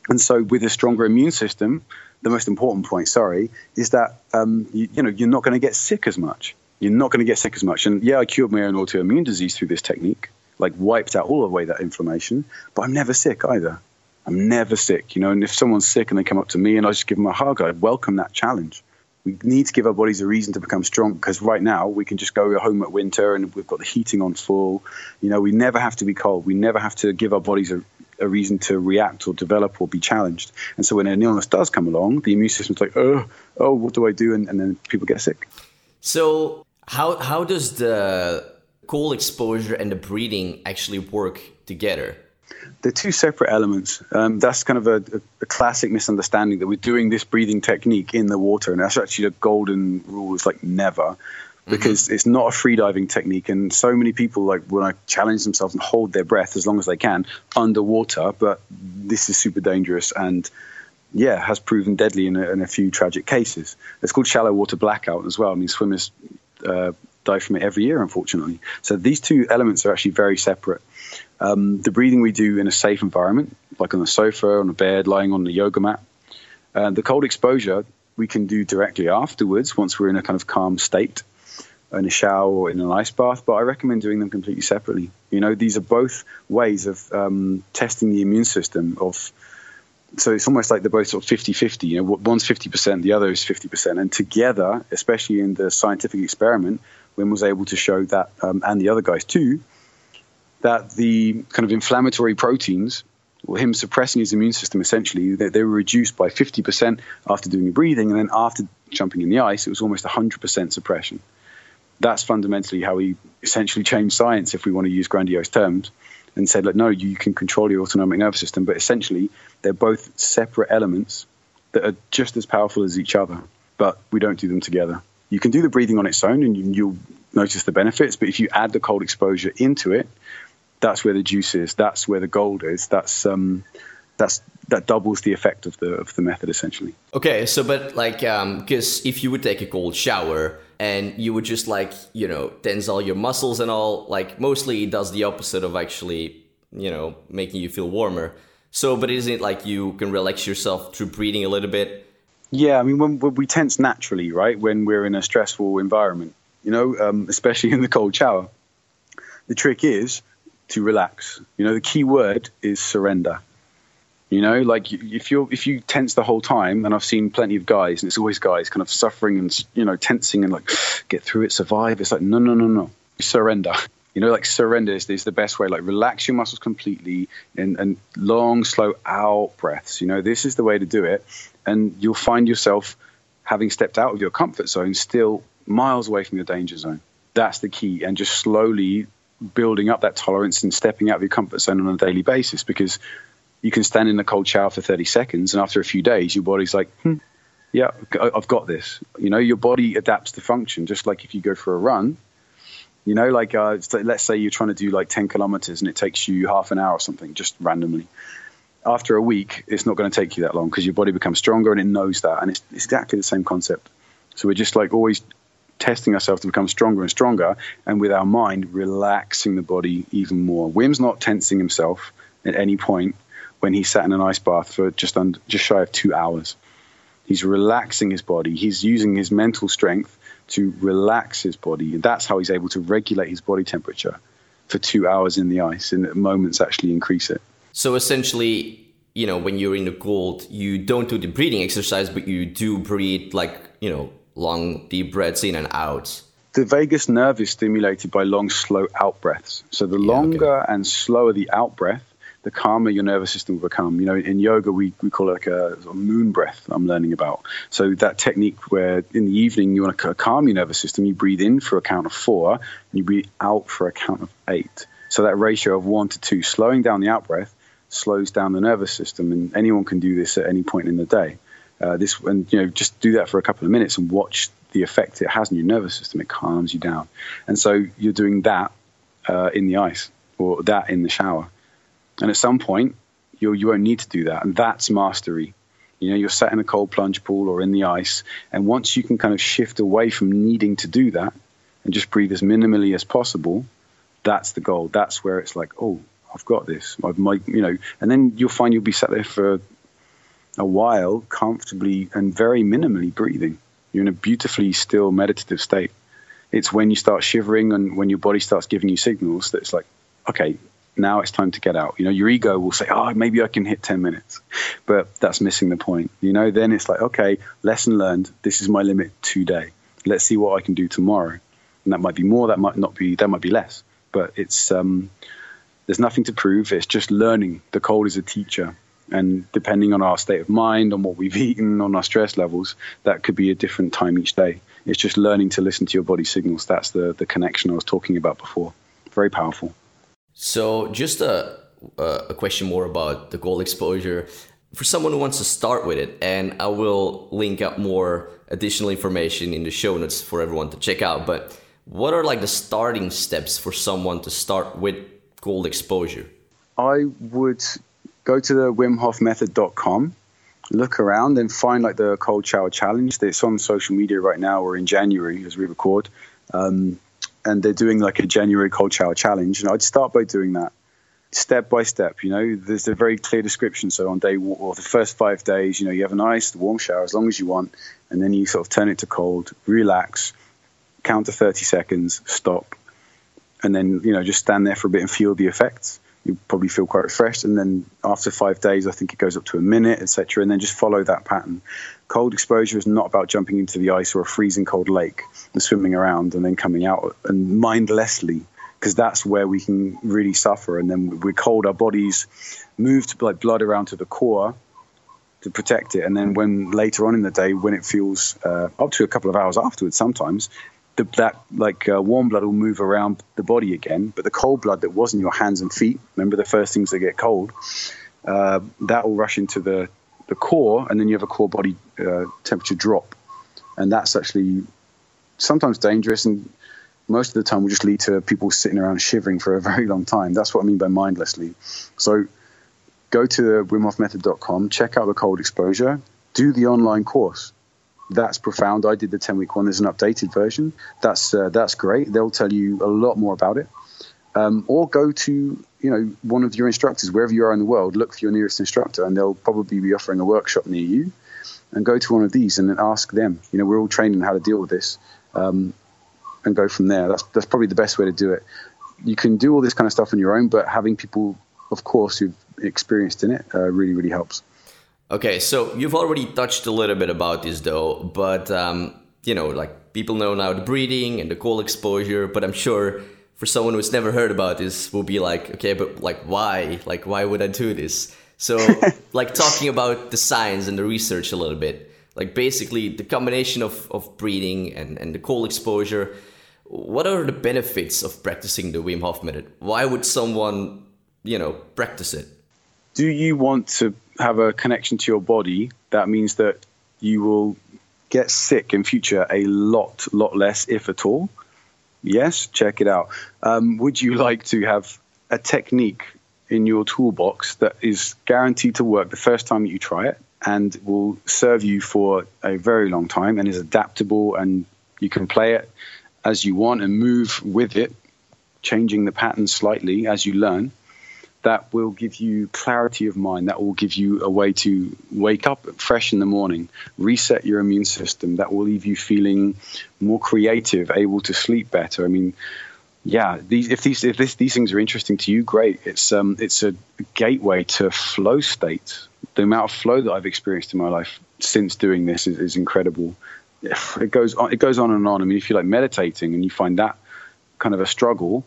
And so, with a stronger immune system, the most important point, sorry, is that um, you, you know you're not going to get sick as much. You're not going to get sick as much. And yeah, I cured my own autoimmune disease through this technique, like wiped out all the way that inflammation. But I'm never sick either. I'm never sick, you know. And if someone's sick and they come up to me and I just give them a hug, I welcome that challenge we need to give our bodies a reason to become strong because right now we can just go home at winter and we've got the heating on full. You know, we never have to be cold. We never have to give our bodies a, a reason to react or develop or be challenged. And so when an illness does come along, the immune system's like, oh, oh, what do I do? And, and then people get sick. So how how does the cold exposure and the breathing actually work together? They're two separate elements. Um, that's kind of a, a, a, classic misunderstanding that we're doing this breathing technique in the water, and that's actually the golden rule is like never, because mm-hmm. it's not a freediving technique. And so many people like want to challenge themselves and hold their breath as long as they can underwater, but this is super dangerous and yeah, has proven deadly in a, in a few tragic cases. It's called shallow water blackout as well. I mean, swimmers uh, die from it every year, unfortunately. So these two elements are actually very separate. Um, the breathing we do in a safe environment, like on a sofa, on a bed, lying on the yoga mat. Uh, the cold exposure we can do directly afterwards once we're in a kind of calm state in a shower or in an ice bath, but I recommend doing them completely separately. You know, these are both ways of um, testing the immune system of so it's almost like they're both sort of 50-50 you know one's 50% the other is 50% and together especially in the scientific experiment Wim was able to show that um, and the other guys too that the kind of inflammatory proteins, or him suppressing his immune system essentially, they, they were reduced by 50% after doing the breathing, and then after jumping in the ice, it was almost 100% suppression. That's fundamentally how he essentially changed science, if we want to use grandiose terms, and said, like, no, you can control your autonomic nervous system, but essentially they're both separate elements that are just as powerful as each other, but we don't do them together. You can do the breathing on its own, and you'll notice the benefits, but if you add the cold exposure into it, that's where the juice is. That's where the gold is. That's um, that's that doubles the effect of the of the method essentially. Okay, so but like um, because if you would take a cold shower and you would just like you know tense all your muscles and all, like mostly it does the opposite of actually you know making you feel warmer. So, but isn't it like you can relax yourself through breathing a little bit? Yeah, I mean, when, when we tense naturally, right? When we're in a stressful environment, you know, um, especially in the cold shower. The trick is to relax. You know, the key word is surrender. You know, like if you're if you tense the whole time, and I've seen plenty of guys, and it's always guys kind of suffering and you know tensing and like get through it, survive. It's like no, no, no, no, surrender. You know, like surrender is, is the best way. Like relax your muscles completely and and long, slow out breaths. You know, this is the way to do it, and you'll find yourself having stepped out of your comfort zone, still miles away from your danger zone. That's the key, and just slowly building up that tolerance and stepping out of your comfort zone on a daily basis because you can stand in a cold shower for 30 seconds and after a few days your body's like hmm, yeah i've got this. You know your body adapts to function just like if you go for a run. You know like uh, let's say you're trying to do like 10 kilometers and it takes you half an hour or something just randomly. After a week it's not going to take you that long because your body becomes stronger and it knows that and it's, it's exactly the same concept. So we're just like always testing ourselves to become stronger and stronger, and with our mind relaxing the body even more. Wim's not tensing himself at any point when he sat in an ice bath for just under, just shy of two hours. He's relaxing his body. He's using his mental strength to relax his body. And that's how he's able to regulate his body temperature for two hours in the ice and at moments actually increase it. So essentially, you know, when you're in the cold, you don't do the breathing exercise, but you do breathe like, you know, long deep breaths in and out. The vagus nerve is stimulated by long, slow out breaths. So the longer okay. and slower the out breath, the calmer your nervous system will become. You know, in yoga, we, we call it like a, a, moon breath I'm learning about. So that technique where in the evening you want to calm your nervous system, you breathe in for a count of four and you breathe out for a count of eight. So that ratio of one to two, slowing down the out breath slows down the nervous system. And anyone can do this at any point in the day. Uh, this and you know just do that for a couple of minutes and watch the effect it has on your nervous system. It calms you down, and so you're doing that uh, in the ice or that in the shower, and at some point you you won't need to do that, and that's mastery. You know, you're sat in a cold plunge pool or in the ice, and once you can kind of shift away from needing to do that and just breathe as minimally as possible, that's the goal. That's where it's like, oh, I've got this. I've my, you know, and then you'll find you'll be sat there for a while comfortably and very minimally breathing. You're in a beautifully still meditative state. It's when you start shivering and when your body starts giving you signals that it's like, okay, now it's time to get out. You know, your ego will say, oh, maybe I can hit 10 minutes, but that's missing the point. You know, then it's like, okay, lesson learned. This is my limit today. Let's see what I can do tomorrow. And that might be more, that might not be, that might be less, but it's, um, there's nothing to prove. It's just learning. The cold is a teacher and depending on our state of mind, on what we've eaten, on our stress levels, that could be a different time each day. It's just learning to listen to your body signals. That's the, the connection I was talking about before. Very powerful. So, just a, a question more about the cold exposure. For someone who wants to start with it, and I will link up more additional information in the show notes for everyone to check out, but what are like the starting steps for someone to start with cold exposure? I would go to the wimhofmethod.com, look around and find like the cold shower challenge. It's on social media right now. We're in January as we record. Um, and they're doing like a January cold shower challenge. And I'd start by doing that step by step. You know, there's a very clear description. So on day or the first five days, you know, you have a nice warm shower as long as you want, and then you sort of turn it to cold, relax, count to 30 seconds, stop, and then you know just stand there for a bit and feel the effects you probably feel quite refreshed. And then after five days, I think it goes up to a minute, etc. And then just follow that pattern. Cold exposure is not about jumping into the ice or a freezing cold lake and swimming around and then coming out and mindlessly, because that's where we can really suffer. And then we're cold, our bodies move like blood around to the core to protect it. And then when later on in the day, when it feels uh, up to a couple of hours afterwards, sometimes the, that like uh, warm blood will move around the body again, but the cold blood that was in your hands and feet, remember the first things that get cold, uh, that will rush into the, the core, and then you have a core body uh, temperature drop. And that's actually sometimes dangerous, and most of the time will just lead to people sitting around shivering for a very long time. That's what I mean by mindlessly. So go to wimhofmethod.com, check out the cold exposure, do the online course that's profound. I did the 10 week one. There's an updated version. That's uh, that's great. They'll tell you a lot more about it. Um, or go to you know one of your instructors wherever you are in the world. Look for your nearest instructor, and they'll probably be offering a workshop near you. And go to one of these and ask them. You know, we're all trained in how to deal with this, um, and go from there. That's that's probably the best way to do it. You can do all this kind of stuff on your own, but having people, of course, who've experienced in it, uh, really really helps. Okay, so you've already touched a little bit about this though, but um, you know, like people know now the breathing and the cold exposure, but I'm sure for someone who's never heard about this will be like, okay, but like why? Like why would I do this? So like talking about the science and the research a little bit, like basically the combination of, of breathing and, and the cold exposure, What are the benefits of practicing the Wim Hof method? Why would someone, you know, practice it? Do you want to have a connection to your body? That means that you will get sick in future a lot, lot less, if at all. Yes, check it out. Um, would you like to have a technique in your toolbox that is guaranteed to work the first time you try it and will serve you for a very long time and is adaptable and you can play it as you want and move with it, changing the pattern slightly as you learn? That will give you clarity of mind, that will give you a way to wake up fresh in the morning, reset your immune system, that will leave you feeling more creative, able to sleep better. I mean, yeah, these, if these if this, these things are interesting to you, great. It's um it's a gateway to flow state. The amount of flow that I've experienced in my life since doing this is, is incredible. It goes on it goes on and on. I mean, if you like meditating and you find that kind of a struggle,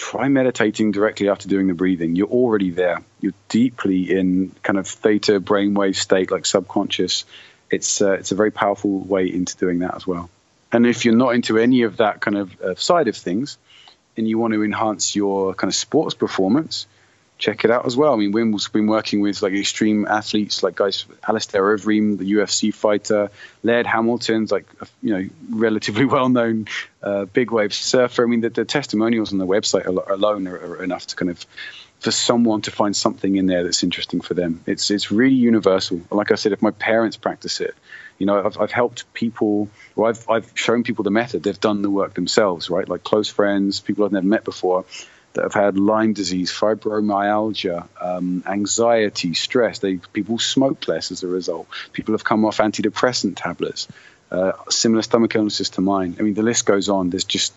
try meditating directly after doing the breathing. You're already there. You're deeply in kind of theta brainwave state, like subconscious. It's uh, it's a very powerful way into doing that as well. And if you're not into any of that kind of uh, side of things, and you want to enhance your kind of sports performance, check it out as well. I mean, Wim's been working with like extreme athletes, like guys, Alistair Overeem, the UFC fighter, Laird Hamilton's like you know relatively well-known uh, big wave surfer. I mean, the, the testimonials on the website alone are, are, enough to kind of for someone to find something in there that's interesting for them. It's it's really universal. Like I said, if my parents practice it, you know, I've, I've helped people, or I've I've shown people the method. They've done the work themselves, right? Like close friends, people I've never met before that have had Lyme disease, fibromyalgia, um, anxiety, stress. They people smoke less as a result. People have come off antidepressant tablets, uh, similar stomach illnesses to mine. I mean, the list goes on. There's just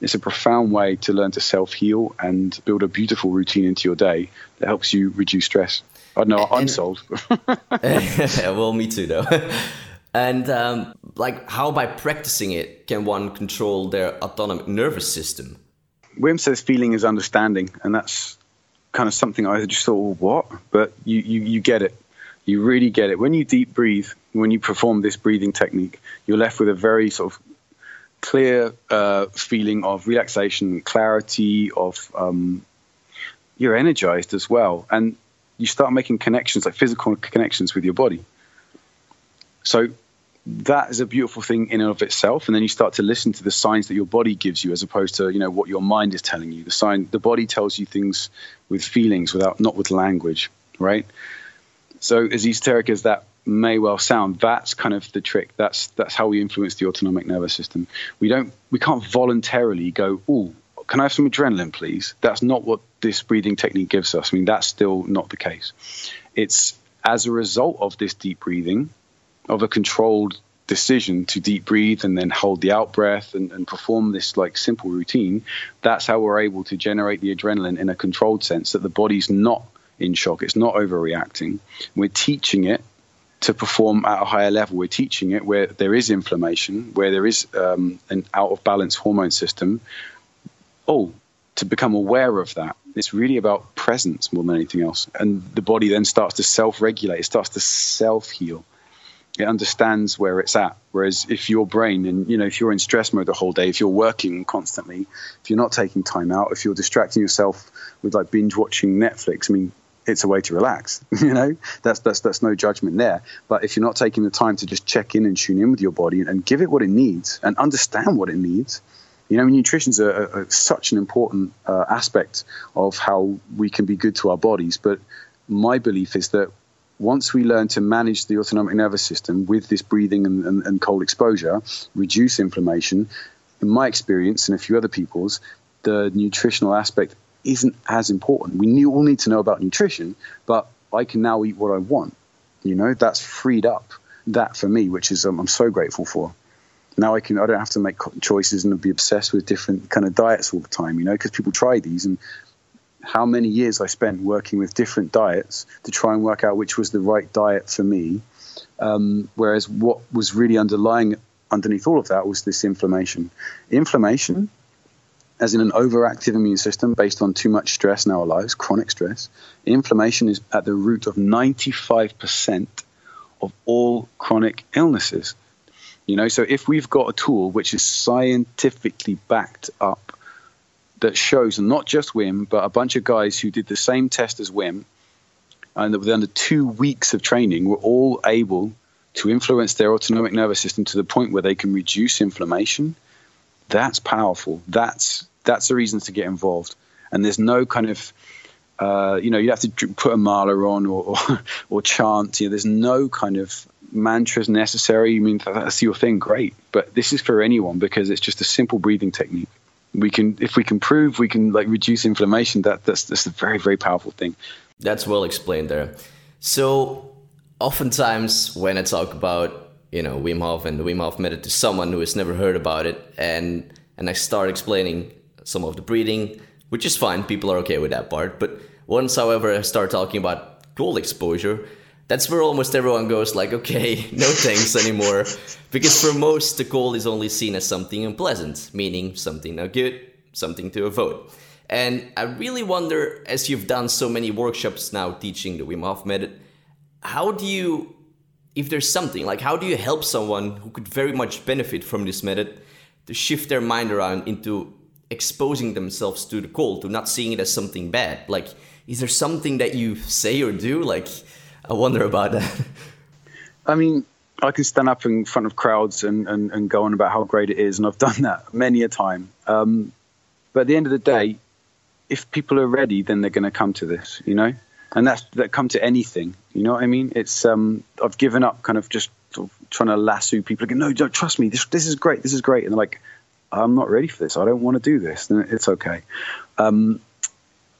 it's a profound way to learn to self heal and build a beautiful routine into your day that helps you reduce stress. I don't know. I'm sold. well, me too, though. and um, like, how by practicing it can one control their autonomic nervous system? Wim says feeling is understanding, and that's kind of something I just thought, well, what? But you, you, you get it. You really get it. When you deep breathe, when you perform this breathing technique, you're left with a very sort of clear uh, feeling of relaxation, clarity, of um, you're energized as well. And you start making connections, like physical connections with your body. So that is a beautiful thing in and of itself. And then you start to listen to the signs that your body gives you as opposed to you know what your mind is telling you. The sign the body tells you things with feelings without not with language right? So as esoteric as that may well sound that's kind of the trick. That's that's how we influence the autonomic nervous system. We don't we can't voluntarily go oh can i have some adrenaline please? That's not what this breathing technique gives us. I mean that's still not the case. It's as a result of this deep breathing of a controlled decision to deep breathe and then hold the out breath and, and, perform this like simple routine, that's how we're able to generate the adrenaline in a controlled sense that the body's not in shock, it's not overreacting. We're teaching it to perform at a higher level. We're teaching it where there is inflammation, where there is um, an out of balance hormone system. Oh, to become aware of that. It's really about presence more than anything else. And the body then starts to self regulate, it starts to self heal it understands where it's at. Whereas if your brain and you know if you're in stress mode the whole day, if you're working constantly, if you're not taking time out, if you're distracting yourself with like binge watching Netflix, I mean, it's a way to relax. You know, that's that's that's no judgment there. But if you're not taking the time to just check in and tune in with your body and give it what it needs and understand what it needs, you know, nutrition is a, a, such an important uh, aspect of how we can be good to our bodies. But my belief is that once we learn to manage the autonomic nervous system with this breathing and, and, and, cold exposure, reduce inflammation, in my experience and a few other people's, the nutritional aspect isn't as important. We all need to know about nutrition, but I can now eat what I want. You know, that's freed up that for me, which is um, I'm so grateful for. Now I can I don't have to make choices and be obsessed with different kind of diets all the time. You know, because people try these and how many years I spent working with different diets to try and work out which was the right diet for me. Um, whereas what was really underlying underneath all of that was this inflammation. Inflammation, as in an overactive immune system based on too much stress in our lives, chronic stress, inflammation is at the root of 95% of all chronic illnesses. You know, so if we've got a tool which is scientifically backed up that shows not just Wim, but a bunch of guys who did the same test as Wim, and that within the two weeks of training were all able to influence their autonomic nervous system to the point where they can reduce inflammation, that's powerful. That's that's the reason to get involved. And there's no kind of uh, you know, you have to put a mala on or, or, or chant. You know, there's no kind of mantras necessary. I mean, that's your thing, great. But this is for anyone because it's just a simple breathing technique. We can, if we can prove we can like reduce inflammation, that that's that's a very very powerful thing. That's well explained there. So, oftentimes when I talk about you know Wim Hof and the Wim Hof method to someone who has never heard about it, and and I start explaining some of the breathing, which is fine. People are okay with that part. But once, however, I start talking about cold exposure, that's where almost everyone goes like, okay, no thanks anymore. because for most, the cold is only seen as something unpleasant, meaning something not good, something to avoid. And I really wonder, as you've done so many workshops now teaching the Wim Hof method, how do you, if there's something, like how do you help someone who could very much benefit from this method to shift their mind around into exposing themselves to the cold, to not seeing it as something bad? Like, is there something that you say or do? Like, I wonder about that. I mean, I can stand up in front of crowds and, and, and go on about how great it is, and I've done that many a time. Um, but at the end of the day, if people are ready, then they're going to come to this, you know, and that's that come to anything. You know what I mean? It's um, I've given up, kind of just trying to lasso people. Again, no, don't trust me. This this is great. This is great, and they're like, I'm not ready for this. I don't want to do this. And it's okay. Um,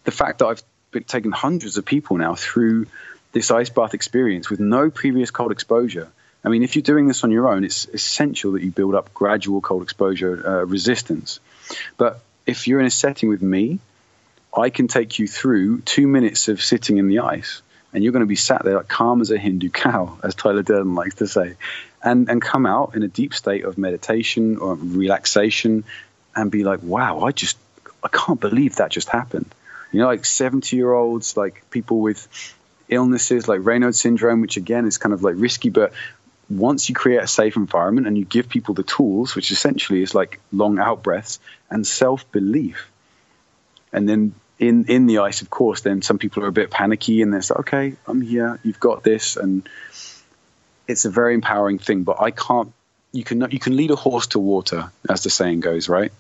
the fact that I've been taken hundreds of people now through this ice bath experience with no previous cold exposure. I mean, if you're doing this on your own, it's essential that you build up gradual cold exposure uh, resistance. But if you're in a setting with me, I can take you through two minutes of sitting in the ice, and you're going to be sat there like calm as a Hindu cow, as Tyler Durden likes to say, and and come out in a deep state of meditation or relaxation, and be like, wow, I just I can't believe that just happened. You know, like 70 year olds, like people with illnesses like Raynaud syndrome, which again is kind of like risky, but once you create a safe environment and you give people the tools, which essentially is like long out breaths and self belief, and then in in the ice, of course, then some people are a bit panicky and they're like, okay, I'm here, you've got this, and it's a very empowering thing. But I can't. You can you can lead a horse to water, as the saying goes, right?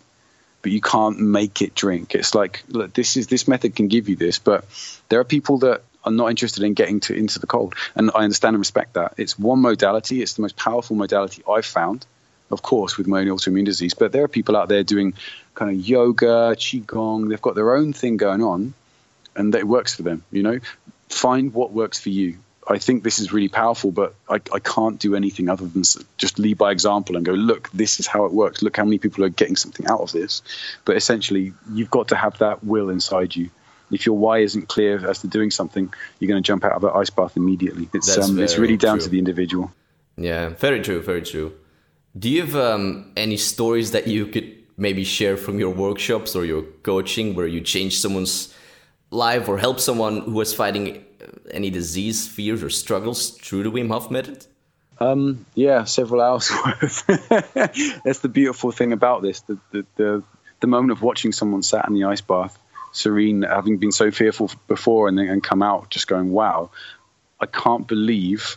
But you can't make it drink. It's like look, this is this method can give you this, but there are people that are not interested in getting to into the cold, and I understand and respect that. It's one modality. It's the most powerful modality I've found, of course, with my own autoimmune disease. But there are people out there doing kind of yoga, qigong. They've got their own thing going on, and it works for them. You know, find what works for you. I think this is really powerful, but I, I can't do anything other than just lead by example and go, look, this is how it works. Look how many people are getting something out of this. But essentially, you've got to have that will inside you if your why isn't clear as to doing something, you're going to jump out of that ice bath immediately. It's um, it's really down true. to the individual. Yeah, very true, very true. Do you have um, any stories that you could maybe share from your workshops or your coaching where you changed someone's life or help someone who was fighting uh, any disease, fears, or struggles through the Wim Hof method? Um, yeah, several hours worth. That's the beautiful thing about this. The, the, the, the moment of watching someone sat in the ice bath serene, having been so fearful before, and come out just going, "Wow, I can't believe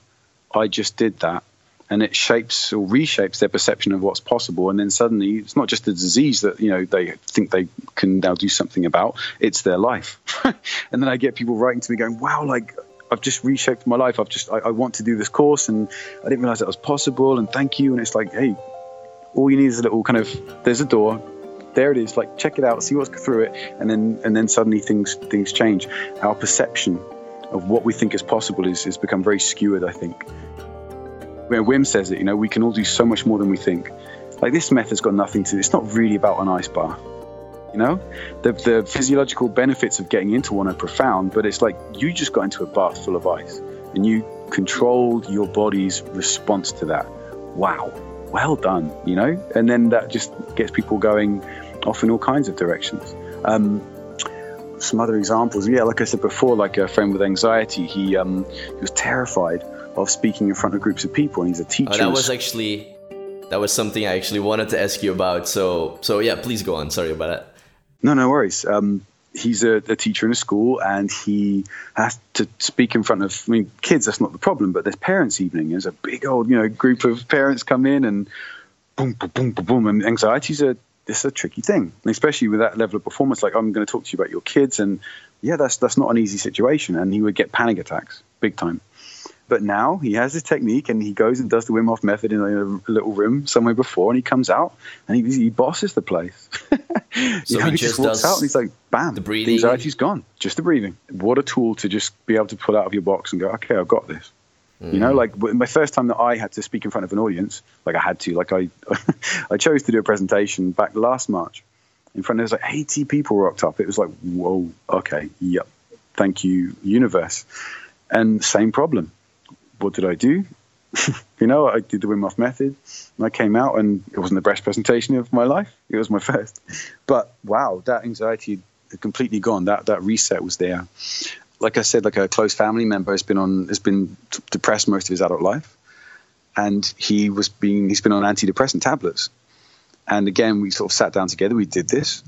I just did that." And it shapes or reshapes their perception of what's possible. And then suddenly, it's not just a disease that you know they think they can now do something about; it's their life. and then I get people writing to me going, "Wow, like I've just reshaped my life. I've just I, I, want to do this course, and I didn't realize that was possible. And thank you. And it's like, hey, all you need is a little kind of there's a door there it is. Like check it out, see what's through it, and then and then suddenly things things change. Our perception of what we think is possible is is become very skewed. I think. Where Wim says it, you know, we can all do so much more than we think. Like this method's got nothing to. Do, it's not really about an ice bath. You know, the the physiological benefits of getting into one are profound, but it's like you just got into a bath full of ice and you controlled your body's response to that. Wow, well done, you know? And then that just gets people going off in all kinds of directions. Um, some other examples, yeah, like I said before, like a friend with anxiety, he um, he was terrified of speaking in front of groups of people, and he's a teacher. Oh, that was actually That was something I actually wanted to ask you about. So, so yeah, please go on. Sorry about that. No, no worries. Um, he's a, a, teacher in a school and he has to speak in front of I mean kids that's not the problem but there's parents evening there's a big old you know group of parents come in and boom boom boom boom, boom and anxiety's a this is a tricky thing and especially with that level of performance like I'm going to talk to you about your kids and yeah that's that's not an easy situation and he would get panic attacks big time but now he has his technique and he goes and does the Wim Hof method in a little room somewhere before and he comes out and he, he bosses the place. so know, he, he, just, just walks out and he's like, bam, the, breathing. the anxiety's gone. Just the breathing. What a tool to just be able to pull out of your box and go, okay, I've got this. Mm. You know, mm. like my first time that I had to speak in front of an audience, like I had to, like I, I chose to do a presentation back last March in front of, like 80 people rocked up. It was like, whoa, okay, yep, thank you, universe. And same problem what did I do? you know, I did the Wim Hof method, and I came out, and it wasn't the best presentation of my life. It was my first, but wow, that anxiety had completely gone. That that reset was there. Like I said, like a close family member has been on has been depressed most of his adult life, and he was being he's been on antidepressant tablets. And again, we sort of sat down together. We did this,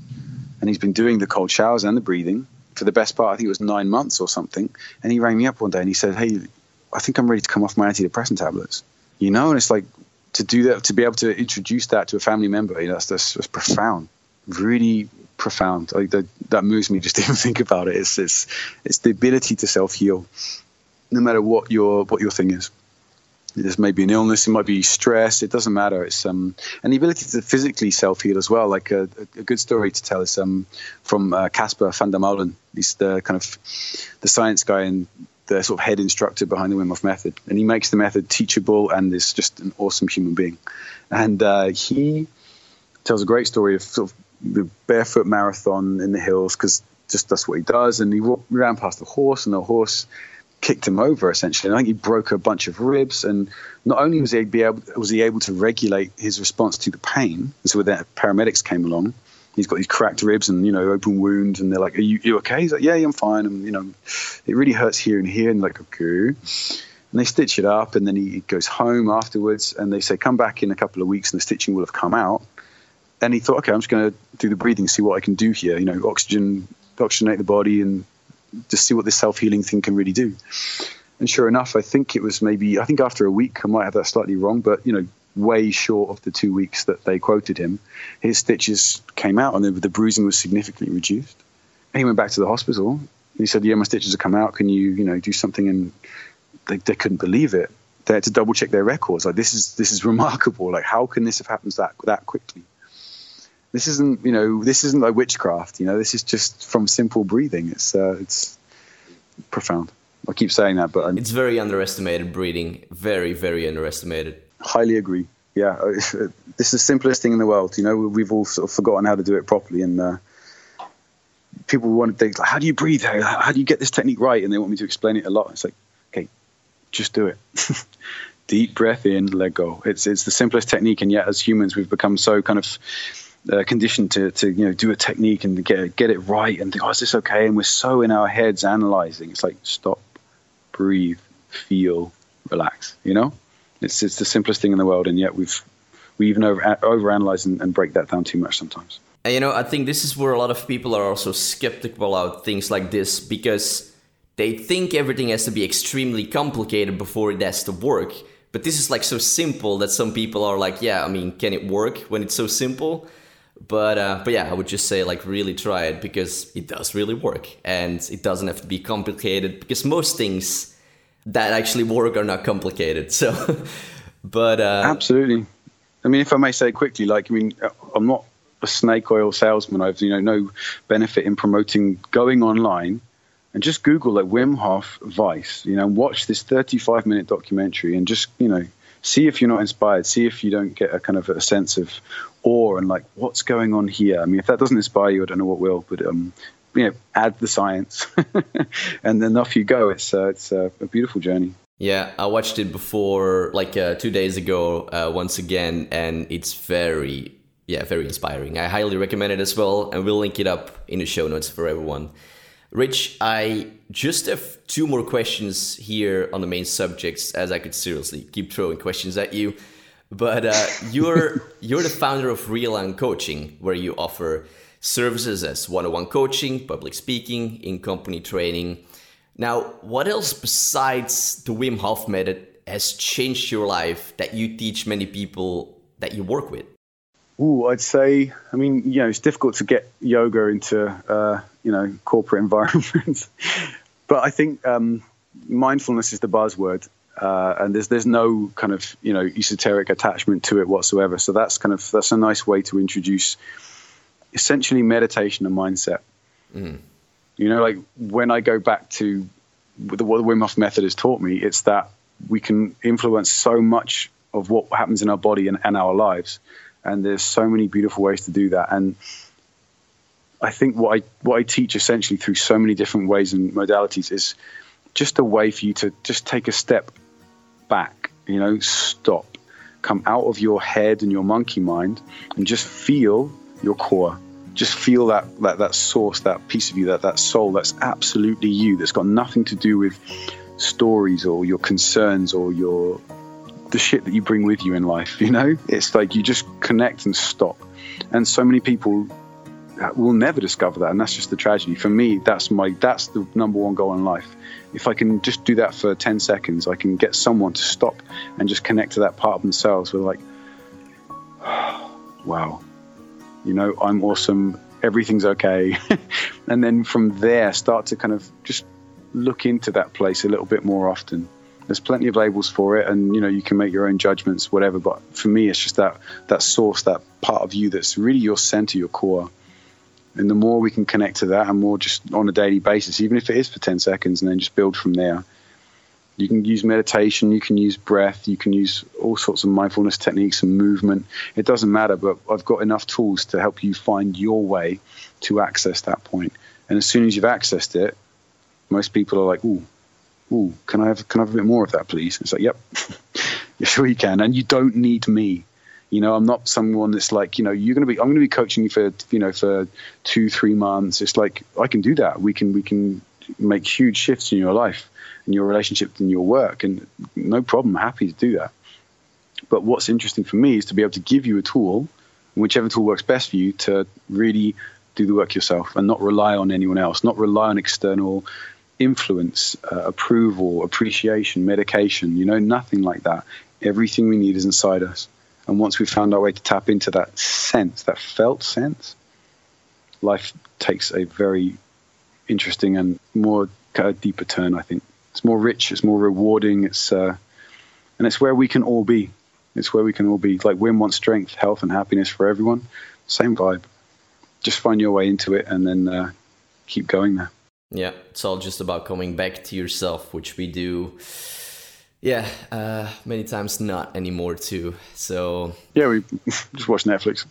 and he's been doing the cold showers and the breathing for the best part. I think it was nine months or something. And he rang me up one day and he said, "Hey, I think I'm ready to come off my antidepressant tablets. You know, and it's like to do that, to be able to introduce that to a family member, you know, that's, that's, that's profound, really profound. Like that, that moves me just to even think about it. It's, it's, it's the ability to self heal, no matter what your, what your thing is. This may be an illness, it might be stress, it doesn't matter. It's um, and the ability to physically self heal as well. Like a, a, good story to tell is um, from uh, Kasper van der Meulen. He's the kind of the science guy and the sort of head instructor behind the Wim Hof method, and he makes the method teachable and is just an awesome human being. And uh, he tells a great story of sort of the barefoot marathon in the hills because just that's what he does. And he ran past a horse, and the horse kicked him over essentially. And I think he broke a bunch of ribs, and not only was he able was he able to regulate his response to the pain, and so when the paramedics came along, he's got these cracked ribs and you know open wounds, and they're like, "Are you, you okay?" He's like, "Yeah, yeah, I'm fine." And you know, it really hurts here and here, and like, okay. And they stitch it up, and then he goes home afterwards, and they say, "Come back in a couple of weeks, and the stitching will have come out." And he thought, "Okay, I'm just going to do the breathing, see what I can do here. You know, oxygen, oxygenate the body, and just see what this self healing thing can really do." And sure enough, I think it was maybe I think after a week, I might have that slightly wrong, but you know, way short of the two weeks that they quoted him. His stitches came out and the, the bruising was significantly reduced. And he went back to the hospital. He said, "Yeah, my stitches have come out. Can you, you know, do something?" And they, they couldn't believe it. They had to double check their records. Like this is this is remarkable. Like how can this have happened that that quickly? This isn't you know this isn't like witchcraft. You know this is just from simple breathing. It's uh, it's profound. I keep saying that, but I'm, it's very underestimated breathing. Very very underestimated. Highly agree. Yeah, this is the simplest thing in the world. You know, we've all sort of forgotten how to do it properly, and uh, people want to think, like, how do you breathe? How, how do you get this technique right? And they want me to explain it a lot. It's like, okay, just do it. Deep breath in, let go. It's it's the simplest technique, and yet as humans, we've become so kind of uh, conditioned to, to you know do a technique and get get it right and think, oh, is this okay? And we're so in our heads analyzing. It's like stop, breathe, feel, relax. You know. It's it's the simplest thing in the world, and yet we've we even over overanalyze and, and break that down too much sometimes. And you know, I think this is where a lot of people are also skeptical about things like this because they think everything has to be extremely complicated before it has to work. But this is like so simple that some people are like, yeah, I mean, can it work when it's so simple? But uh, but yeah, I would just say like really try it because it does really work and it doesn't have to be complicated because most things that actually work are not complicated. So, but uh, absolutely. I mean, if I may say quickly, like I mean, I'm not a snake oil salesman. I've you know no benefit in promoting going online and just Google like Wim Hof Vice. You know, watch this 35 minute documentary and just you know see if you're not inspired. See if you don't get a kind of a sense of awe and like what's going on here. I mean, if that doesn't inspire you, I don't know what will. But um, you know, add the science, and then off you go. It's uh, it's uh, a beautiful journey. Yeah, I watched it before, like uh, two days ago, uh, once again, and it's very, yeah, very inspiring. I highly recommend it as well, and we'll link it up in the show notes for everyone. Rich, I just have two more questions here on the main subjects, as I could seriously keep throwing questions at you. But uh, you're you're the founder of Real Realign Coaching, where you offer services as one-on-one coaching, public speaking, in-company training. Now, what else besides the Wim Hof method has changed your life that you teach many people that you work with? Ooh, I'd say, I mean, you know, it's difficult to get yoga into, uh, you know, corporate environments. but I think um, mindfulness is the buzzword. Uh, and there's there's no kind of you know esoteric attachment to it whatsoever. So that's kind of that's a nice way to introduce essentially meditation and mindset. Mm. You know, like when I go back to what the Wim Hof method has taught me, it's that we can influence so much of what happens in our body and, and our lives. And there's so many beautiful ways to do that. And I think what I what I teach essentially through so many different ways and modalities is just a way for you to just take a step back, you know, stop, come out of your head and your monkey mind and just feel your core. Just feel that, that that source, that piece of you, that that soul that's absolutely you, that's got nothing to do with stories or your concerns or your the shit that you bring with you in life. You know, it's like you just connect and stop. And so many people will never discover that, and that's just the tragedy. For me, that's my that's the number one goal in life. If I can just do that for ten seconds, I can get someone to stop and just connect to that part of themselves. Where like, wow, you know, I'm awesome. Everything's okay, and then from there, start to kind of just look into that place a little bit more often. There's plenty of labels for it, and you know you can make your own judgments, whatever. But for me, it's just that that source, that part of you that's really your center, your core. And the more we can connect to that, and more just on a daily basis, even if it is for 10 seconds, and then just build from there. You can use meditation, you can use breath, you can use all sorts of mindfulness techniques and movement. It doesn't matter, but I've got enough tools to help you find your way to access that point. And as soon as you've accessed it, most people are like, "Ooh, ooh, can I have can I have a bit more of that, please?" It's like, "Yep, sure you can." And you don't need me. You know, I'm not someone that's like, you know, you're going to be, I'm going to be coaching you for, you know, for two, three months. It's like I can do that. We can, we can make huge shifts in your life, in your relationship, in your work, and no problem. happy to do that. But what's interesting for me is to be able to give you a tool, whichever tool works best for you, to really do the work yourself and not rely on anyone else, not rely on external influence, uh, approval, appreciation, medication, you know, nothing like that. Everything we need is inside us. And once we've found our way to tap into that sense, that felt sense, life takes a very interesting and more kind of deeper turn, I think. It's more rich, it's more rewarding, it's uh, and it's where we can all be. It's where we can all be. Like Wim wants strength, health, and happiness for everyone. Same vibe. Just find your way into it and then uh, keep going there. Yeah, it's all just about coming back to yourself, which we do. Yeah, uh, many times not anymore too. So yeah, we just watch Netflix.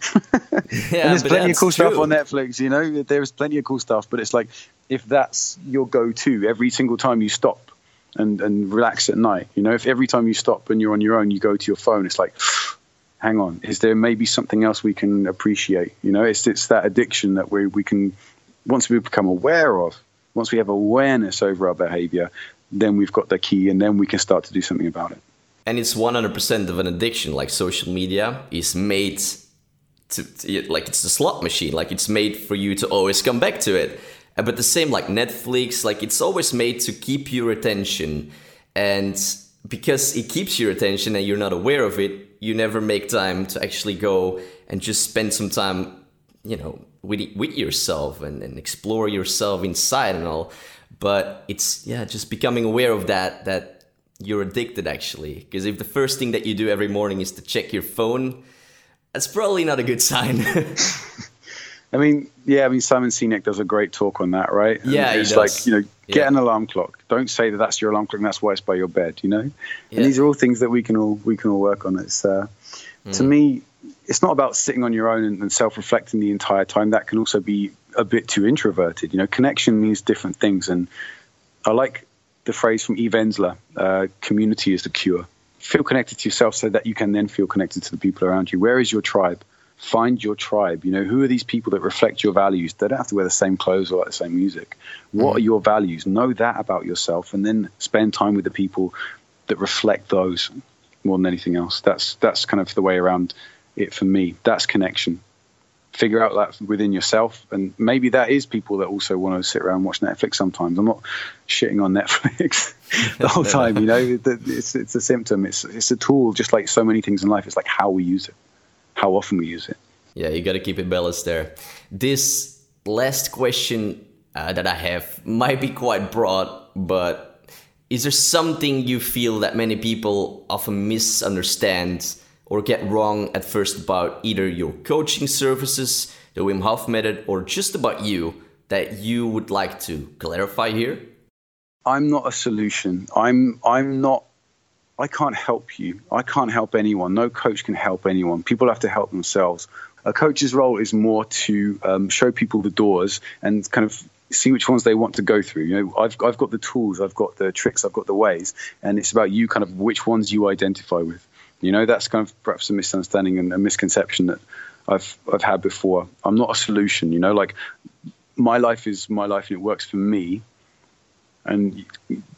yeah, and there's plenty of cool true. stuff on Netflix. You know, there's plenty of cool stuff. But it's like if that's your go-to every single time you stop and and relax at night. You know, if every time you stop and you're on your own, you go to your phone, it's like. Hang on, is there maybe something else we can appreciate? You know, it's it's that addiction that we we can once we become aware of once we have awareness over our behavior, then we've got the key and then we can start to do something about it. And it's 100% of an addiction. Like social media is made to, to, like it's a slot machine. Like it's made for you to always come back to it. Uh, but the same like Netflix, like it's always made to keep your attention. And because it keeps your attention and you're not aware of it, you never make time to actually go and just spend some time, you know, with with yourself and, and explore yourself inside and all but it's yeah just becoming aware of that that you're addicted actually because if the first thing that you do every morning is to check your phone that's probably not a good sign I mean, yeah, I mean, Simon Sinek does a great talk on that, right? And yeah, it's like you know, get yeah. an alarm clock. Don't say that that's your alarm clock. and That's why it's by your bed. You know, yeah. and these are all things that we can all we can all work on. It's uh, mm. to me, it's not about sitting on your own and, and self-reflecting the entire time. That can also be a bit too introverted. You know, connection means different things, and I like the phrase from Eve Ensler: uh, "Community is the cure." Feel connected to yourself so that you can then feel connected to the people around you. Where is your tribe? Find your tribe. You know, who are these people that reflect your values? They don't have to wear the same clothes or like the same music. What are your values? Know that about yourself, and then spend time with the people that reflect those more than anything else. That's that's kind of the way around it for me. That's connection. Figure out that within yourself, and maybe that is people that also want to sit around and watch Netflix. Sometimes I'm not shitting on Netflix the whole time. You know, it's it's a symptom. It's it's a tool, just like so many things in life. It's like how we use it, how often we use it. Yeah, you got to keep it balanced there. This last question uh, that I have might be quite broad, but is there something you feel that many people often misunderstand or get wrong at first about either your coaching services, the Wim Hof method, or just about you that you would like to clarify here? I'm not a solution. I'm I'm not I can't help you. I can't help anyone. No coach can help anyone. People have to help themselves. A coach's role is more to um, show people the doors and kind of see which ones they want to go through. You know, I've I've got the tools, I've got the tricks, I've got the ways, and it's about you kind of which ones you identify with. You know, that's kind of perhaps a misunderstanding and a misconception that I've I've had before. I'm not a solution. You know, like my life is my life and it works for me. And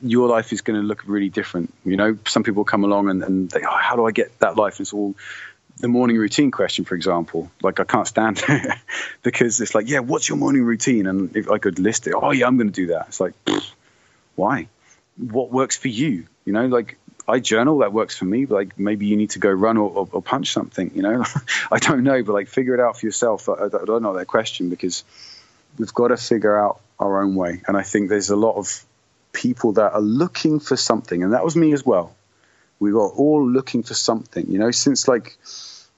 your life is going to look really different. You know, some people come along and, and they, oh, how do I get that life? And it's all the morning routine question, for example, like I can't stand it because it's like, yeah, what's your morning routine? And if I could list it, oh yeah, I'm going to do that. It's like, why? What works for you? You know, like I journal, that works for me. But like maybe you need to go run or, or, or punch something. You know, I don't know, but like figure it out for yourself. I, I don't know that question because we've got to figure out our own way. And I think there's a lot of people that are looking for something, and that was me as well. We were all looking for something. You know, since like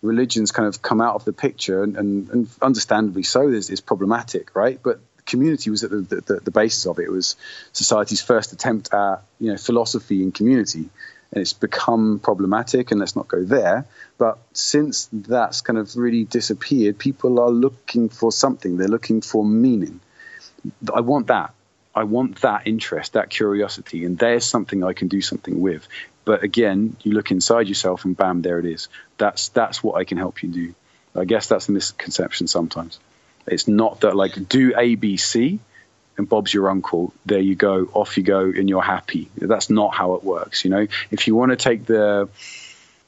religions kind of come out of the picture, and, and, and understandably so, is, is problematic, right? But community was at the, the, the, basis of it. It was society's first attempt at you know philosophy and community, and it's become problematic. And let's not go there. But since that's kind of really disappeared, people are looking for something. They're looking for meaning. I want that. I want that interest, that curiosity, and there's something I can do something with. But again, you look inside yourself, and bam, there it is. That's that's what I can help you do. I guess that's a misconception sometimes. It's not that like do A, B, C, and Bob's your uncle. There you go, off you go, and you're happy. That's not how it works. You know, if you want to take the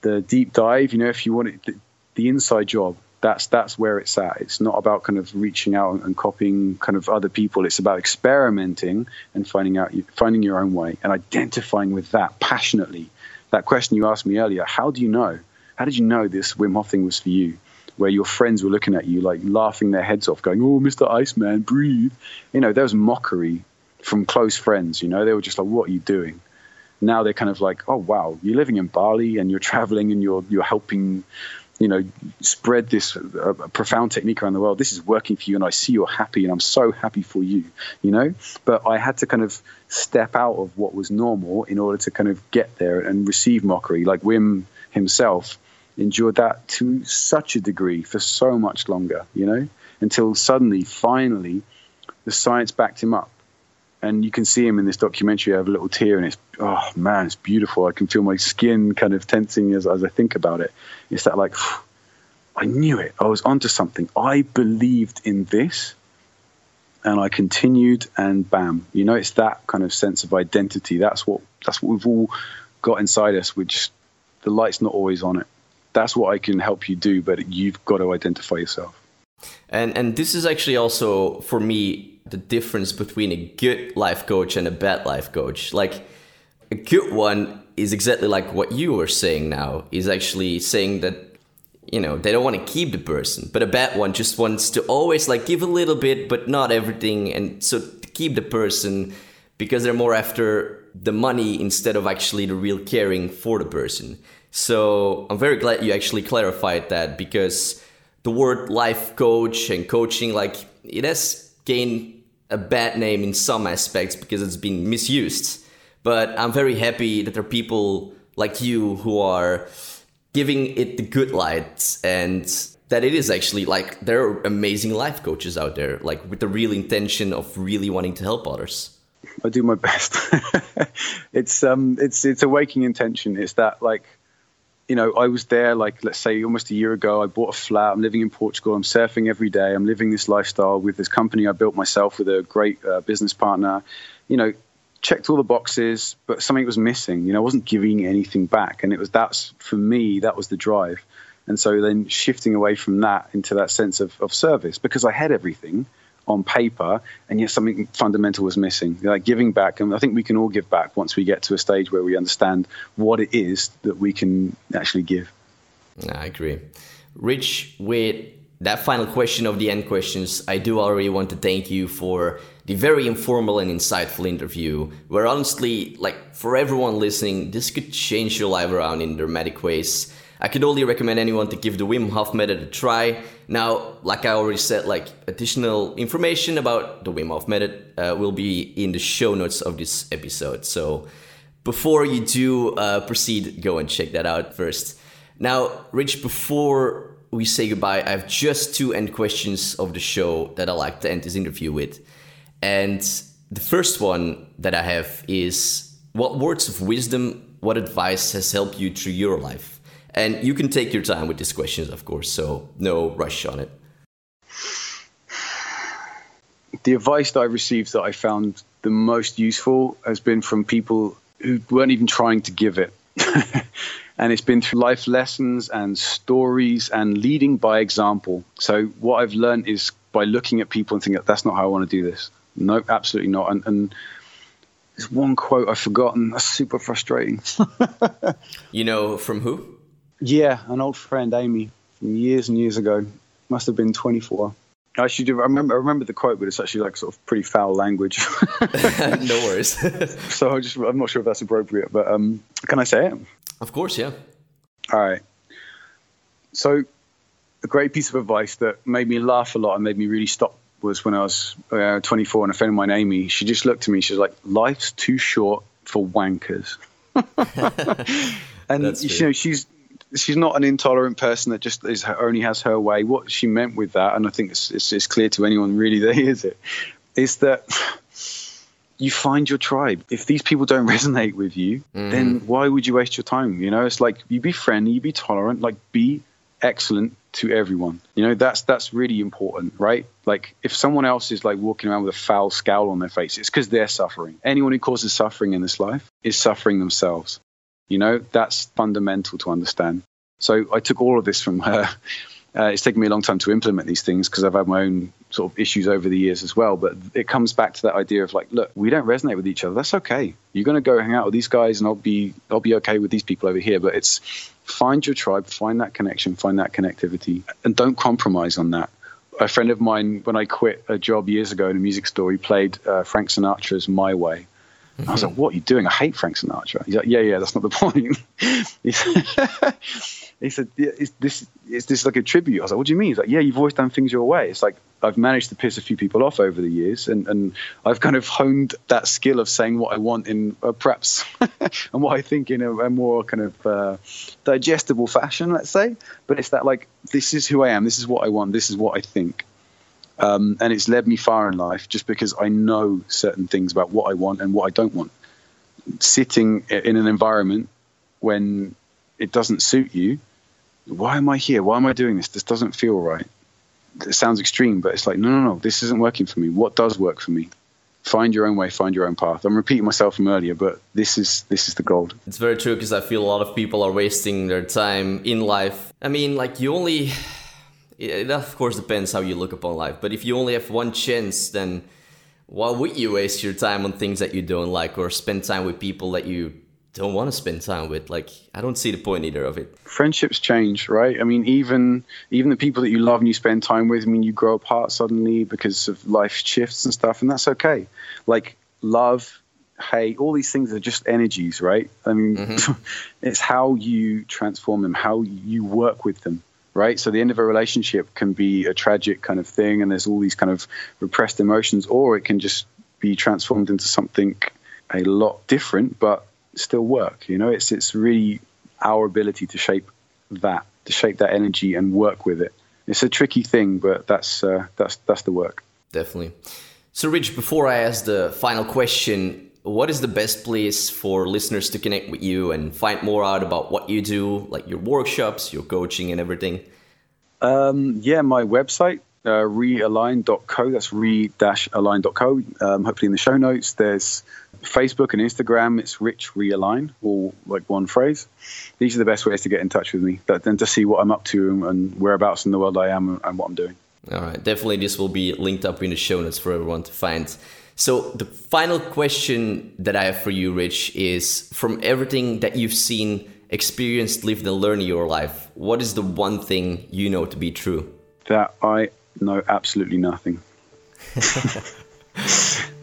the deep dive, you know, if you want it, the, the inside job, that's that's where it's at. It's not about kind of reaching out and copying kind of other people. It's about experimenting and finding out finding your own way and identifying with that passionately. That question you asked me earlier, how do you know? How did you know this Wim Hof thing was for you? Where your friends were looking at you like laughing their heads off, going, "Oh, Mr. Iceman, breathe." You know, there was mockery from close friends. You know, they were just like, "What are you doing?" Now they're kind of like, "Oh, wow, you're living in Bali and you're traveling and you're you're helping you know, spread this uh, profound technique around the world. This is working for you, and I see you're happy, and I'm so happy for you, you know. But I had to kind of step out of what was normal in order to kind of get there and receive mockery. Like Wim himself endured that to such a degree for so much longer, you know, until suddenly, finally, the science backed him up and you can see him in this documentary. I have a little tear, and it's oh man, it's beautiful. I can feel my skin kind of tensing as as I think about it. It's that like I knew it. I was onto something. I believed in this, and I continued. And bam, you know, it's that kind of sense of identity. That's what that's what we've all got inside us. Which the light's not always on it. That's what I can help you do, but you've got to identify yourself. And and this is actually also for me the difference between a good life coach and a bad life coach. Like a good one is exactly like what you were saying now, is actually saying that you know they don't want to keep the person but a bad one just wants to always like give a little bit but not everything and so keep the person because they're more after the money instead of actually the real caring for the person so i'm very glad you actually clarified that because the word life coach and coaching like it has gained a bad name in some aspects because it's been misused. But I'm very happy that there are people like you who are giving it the good light and that it is actually like there are amazing life coaches out there like with the real intention of really wanting to help others. I do my best. It's um it's it's a waking intention. It's that like you know, I was there like let's say almost a year ago. I bought a flat. I'm living in Portugal. I'm surfing every day. I'm living this lifestyle with this company I built myself with a great uh, business partner. You know, checked all the boxes, but something was missing. You know, I wasn't giving anything back, and it was that's for me that was the drive. And so then shifting away from that into that sense of, of service because I had everything on paper, and yet something fundamental was missing. Like giving back, and I think we can all give back once we get to a stage where we understand what it is that we can actually give. I agree. Rich, with that final question of the end questions, I do already want to thank you for the very informal and insightful interview, where honestly, like for everyone listening, this could change your life around in dramatic ways. I could only recommend anyone to give the Wim Hof method a try. Now, like I already said, like additional information about the Wim Hof method uh, will be in the show notes of this episode. So before you do uh, proceed, go and check that out first. Now, Rich, before we say goodbye, I have just two end questions of the show that I like to end this interview with. And the first one that I have is what words of wisdom, what advice has helped you through your life? And you can take your time with these questions, of course, so no rush on it. The advice that I received that I found the most useful has been from people who weren't even trying to give it. and it's been through life lessons and stories and leading by example. So what I've learned is by looking at people and thinking that's not how I want to do this. No, absolutely not. And, and there's one quote I've forgotten. That's super frustrating. you know from who? Yeah, an old friend, Amy, from years and years ago. Must have been 24. I should I remember. I remember the quote, but it's actually like sort of pretty foul language. no worries. so I just, I'm not sure if that's appropriate, but um, can I say it? Of course, yeah. All right. So, a great piece of advice that made me laugh a lot and made me really stop was when I was uh, 24 and a friend of mine, Amy, she just looked at me. She was like, "Life's too short for wankers." and you know, she's she's not an intolerant person that just is only has her way. What she meant with that, and I think it's, it's, it's clear to anyone really that hears it, is that you find your tribe. If these people don't resonate with you, mm-hmm. then why would you waste your time? You know, it's like you be friendly, you be tolerant, like be excellent to everyone. You know, that's that's really important, right? Like if someone else is like walking around with a foul scowl on their face, it's because they're suffering. Anyone who causes suffering in this life is suffering themselves. You know, that's fundamental to understand. So I took all of this from her. Uh, it's taken me a long time to implement these things because I've had my own sort of issues over the years as well. But it comes back to that idea of like, look, we don't resonate with each other. That's okay. You're going to go hang out with these guys, and I'll be I'll be okay with these people over here. But it's find your tribe, find that connection, find that connectivity, and don't compromise on that. A friend of mine, when I quit a job years ago in a music store, he played uh, Frank Sinatra's "My Way." Mm-hmm. I was like, "What are you doing? I hate Frank Sinatra." He's like, "Yeah, yeah, that's not the point." he said, yeah, is this is this like a tribute? I was like, what do you mean? He's like, yeah, you've always done things your way. It's like I've managed to piss a few people off over the years, and, and I've kind of honed that skill of saying what I want in uh, perhaps and what I think in a, a more kind of uh, digestible fashion, let's say. But it's that like this is who I am, this is what I want, this is what I think. Um, and it's led me far in life just because I know certain things about what I want and what I don't want. Sitting in an environment when it doesn't suit you, why am I here? Why am I doing this? This doesn't feel right. It sounds extreme, but it's like, no, no, no, this isn't working for me. What does work for me? Find your own way, find your own path. I'm repeating myself from earlier, but this is this is the gold. It's very true because I feel a lot of people are wasting their time in life. I mean, like you only it of course depends how you look upon life, but if you only have one chance, then why would you waste your time on things that you don't like or spend time with people that you don't want to spend time with? Like i don't see the point either of it. Friendships change right? I mean even even the people that you love and you spend time with i mean you grow apart suddenly because of life shifts and stuff and that's okay. Like love hate all these things are just energies right? I mean mm-hmm. it's how you transform them how you work with them right so the end of a relationship can be a tragic kind of thing and there's all these kind of repressed emotions or it can just be transformed into something a lot different but still work. You know, it's it's really our ability to shape that, to shape that energy and work with it. It's a tricky thing, but that's uh, that's that's the work. Definitely. So, Rich, before I ask the final question, what is the best place for listeners to connect with you and find more out about what you do, like your workshops, your coaching, and everything? Um, yeah, my website, uh, realign.co. That's re-align.co. Um, hopefully in the show notes, there's Facebook and Instagram, it's Rich Realign, all like one phrase. These are the best ways to get in touch with me and to see what I'm up to and whereabouts in the world I am and what I'm doing. All right, definitely this will be linked up in the show notes for everyone to find. So, the final question that I have for you, Rich, is from everything that you've seen, experienced, lived, and learned in your life, what is the one thing you know to be true? That I know absolutely nothing.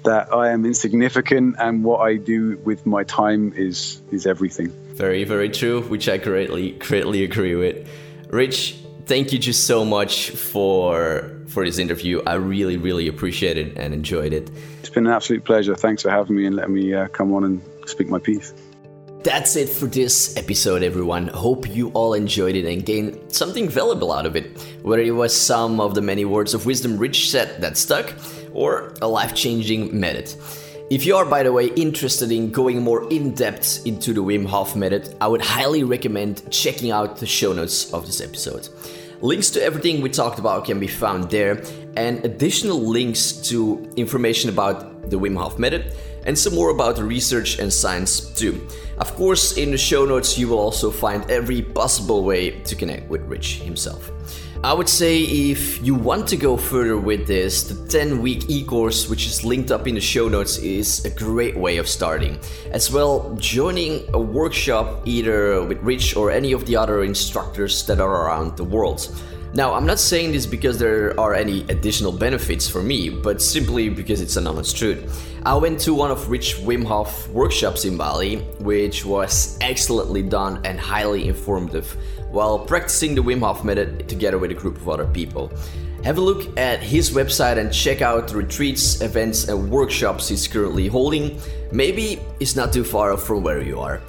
that I am insignificant and what I do with my time is is everything. Very, very true, which I greatly, greatly agree with. Rich, thank you just so much for for this interview. I really, really appreciate it and enjoyed it. It's been an absolute pleasure. Thanks for having me and letting me uh, come on and speak my piece. That's it for this episode, everyone. Hope you all enjoyed it and gained something valuable out of it. Whether it was some of the many words of wisdom Rich said that stuck, or a life changing method. If you are, by the way, interested in going more in depth into the Wim Hof method, I would highly recommend checking out the show notes of this episode. Links to everything we talked about can be found there, and additional links to information about the Wim Hof method and some more about the research and science too. Of course, in the show notes, you will also find every possible way to connect with Rich himself. I would say if you want to go further with this, the 10 week e course, which is linked up in the show notes, is a great way of starting. As well, joining a workshop either with Rich or any of the other instructors that are around the world. Now, I'm not saying this because there are any additional benefits for me, but simply because it's an honest truth. I went to one of Rich Wim Hof workshops in Bali, which was excellently done and highly informative while practicing the Wim Hof method together with a group of other people. Have a look at his website and check out the retreats, events, and workshops he's currently holding. Maybe it's not too far from where you are.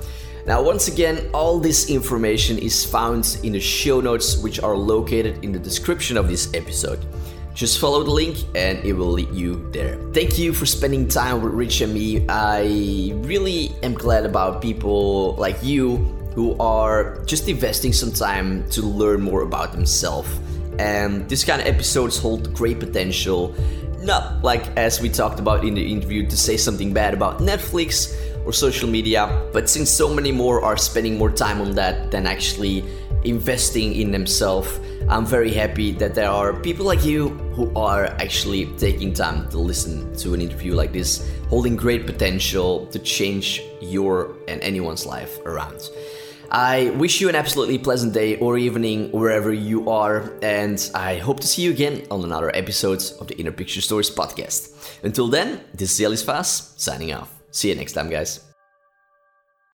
Now, once again, all this information is found in the show notes, which are located in the description of this episode. Just follow the link and it will lead you there. Thank you for spending time with Rich and me. I really am glad about people like you who are just investing some time to learn more about themselves. And this kind of episodes hold great potential. Not like as we talked about in the interview to say something bad about Netflix or social media, but since so many more are spending more time on that than actually investing in themselves, I'm very happy that there are people like you who are actually taking time to listen to an interview like this, holding great potential to change your and anyone's life around. I wish you an absolutely pleasant day or evening wherever you are, and I hope to see you again on another episode of the Inner Picture Stories podcast. Until then, this is Elis Vaz signing off. See you next time, guys.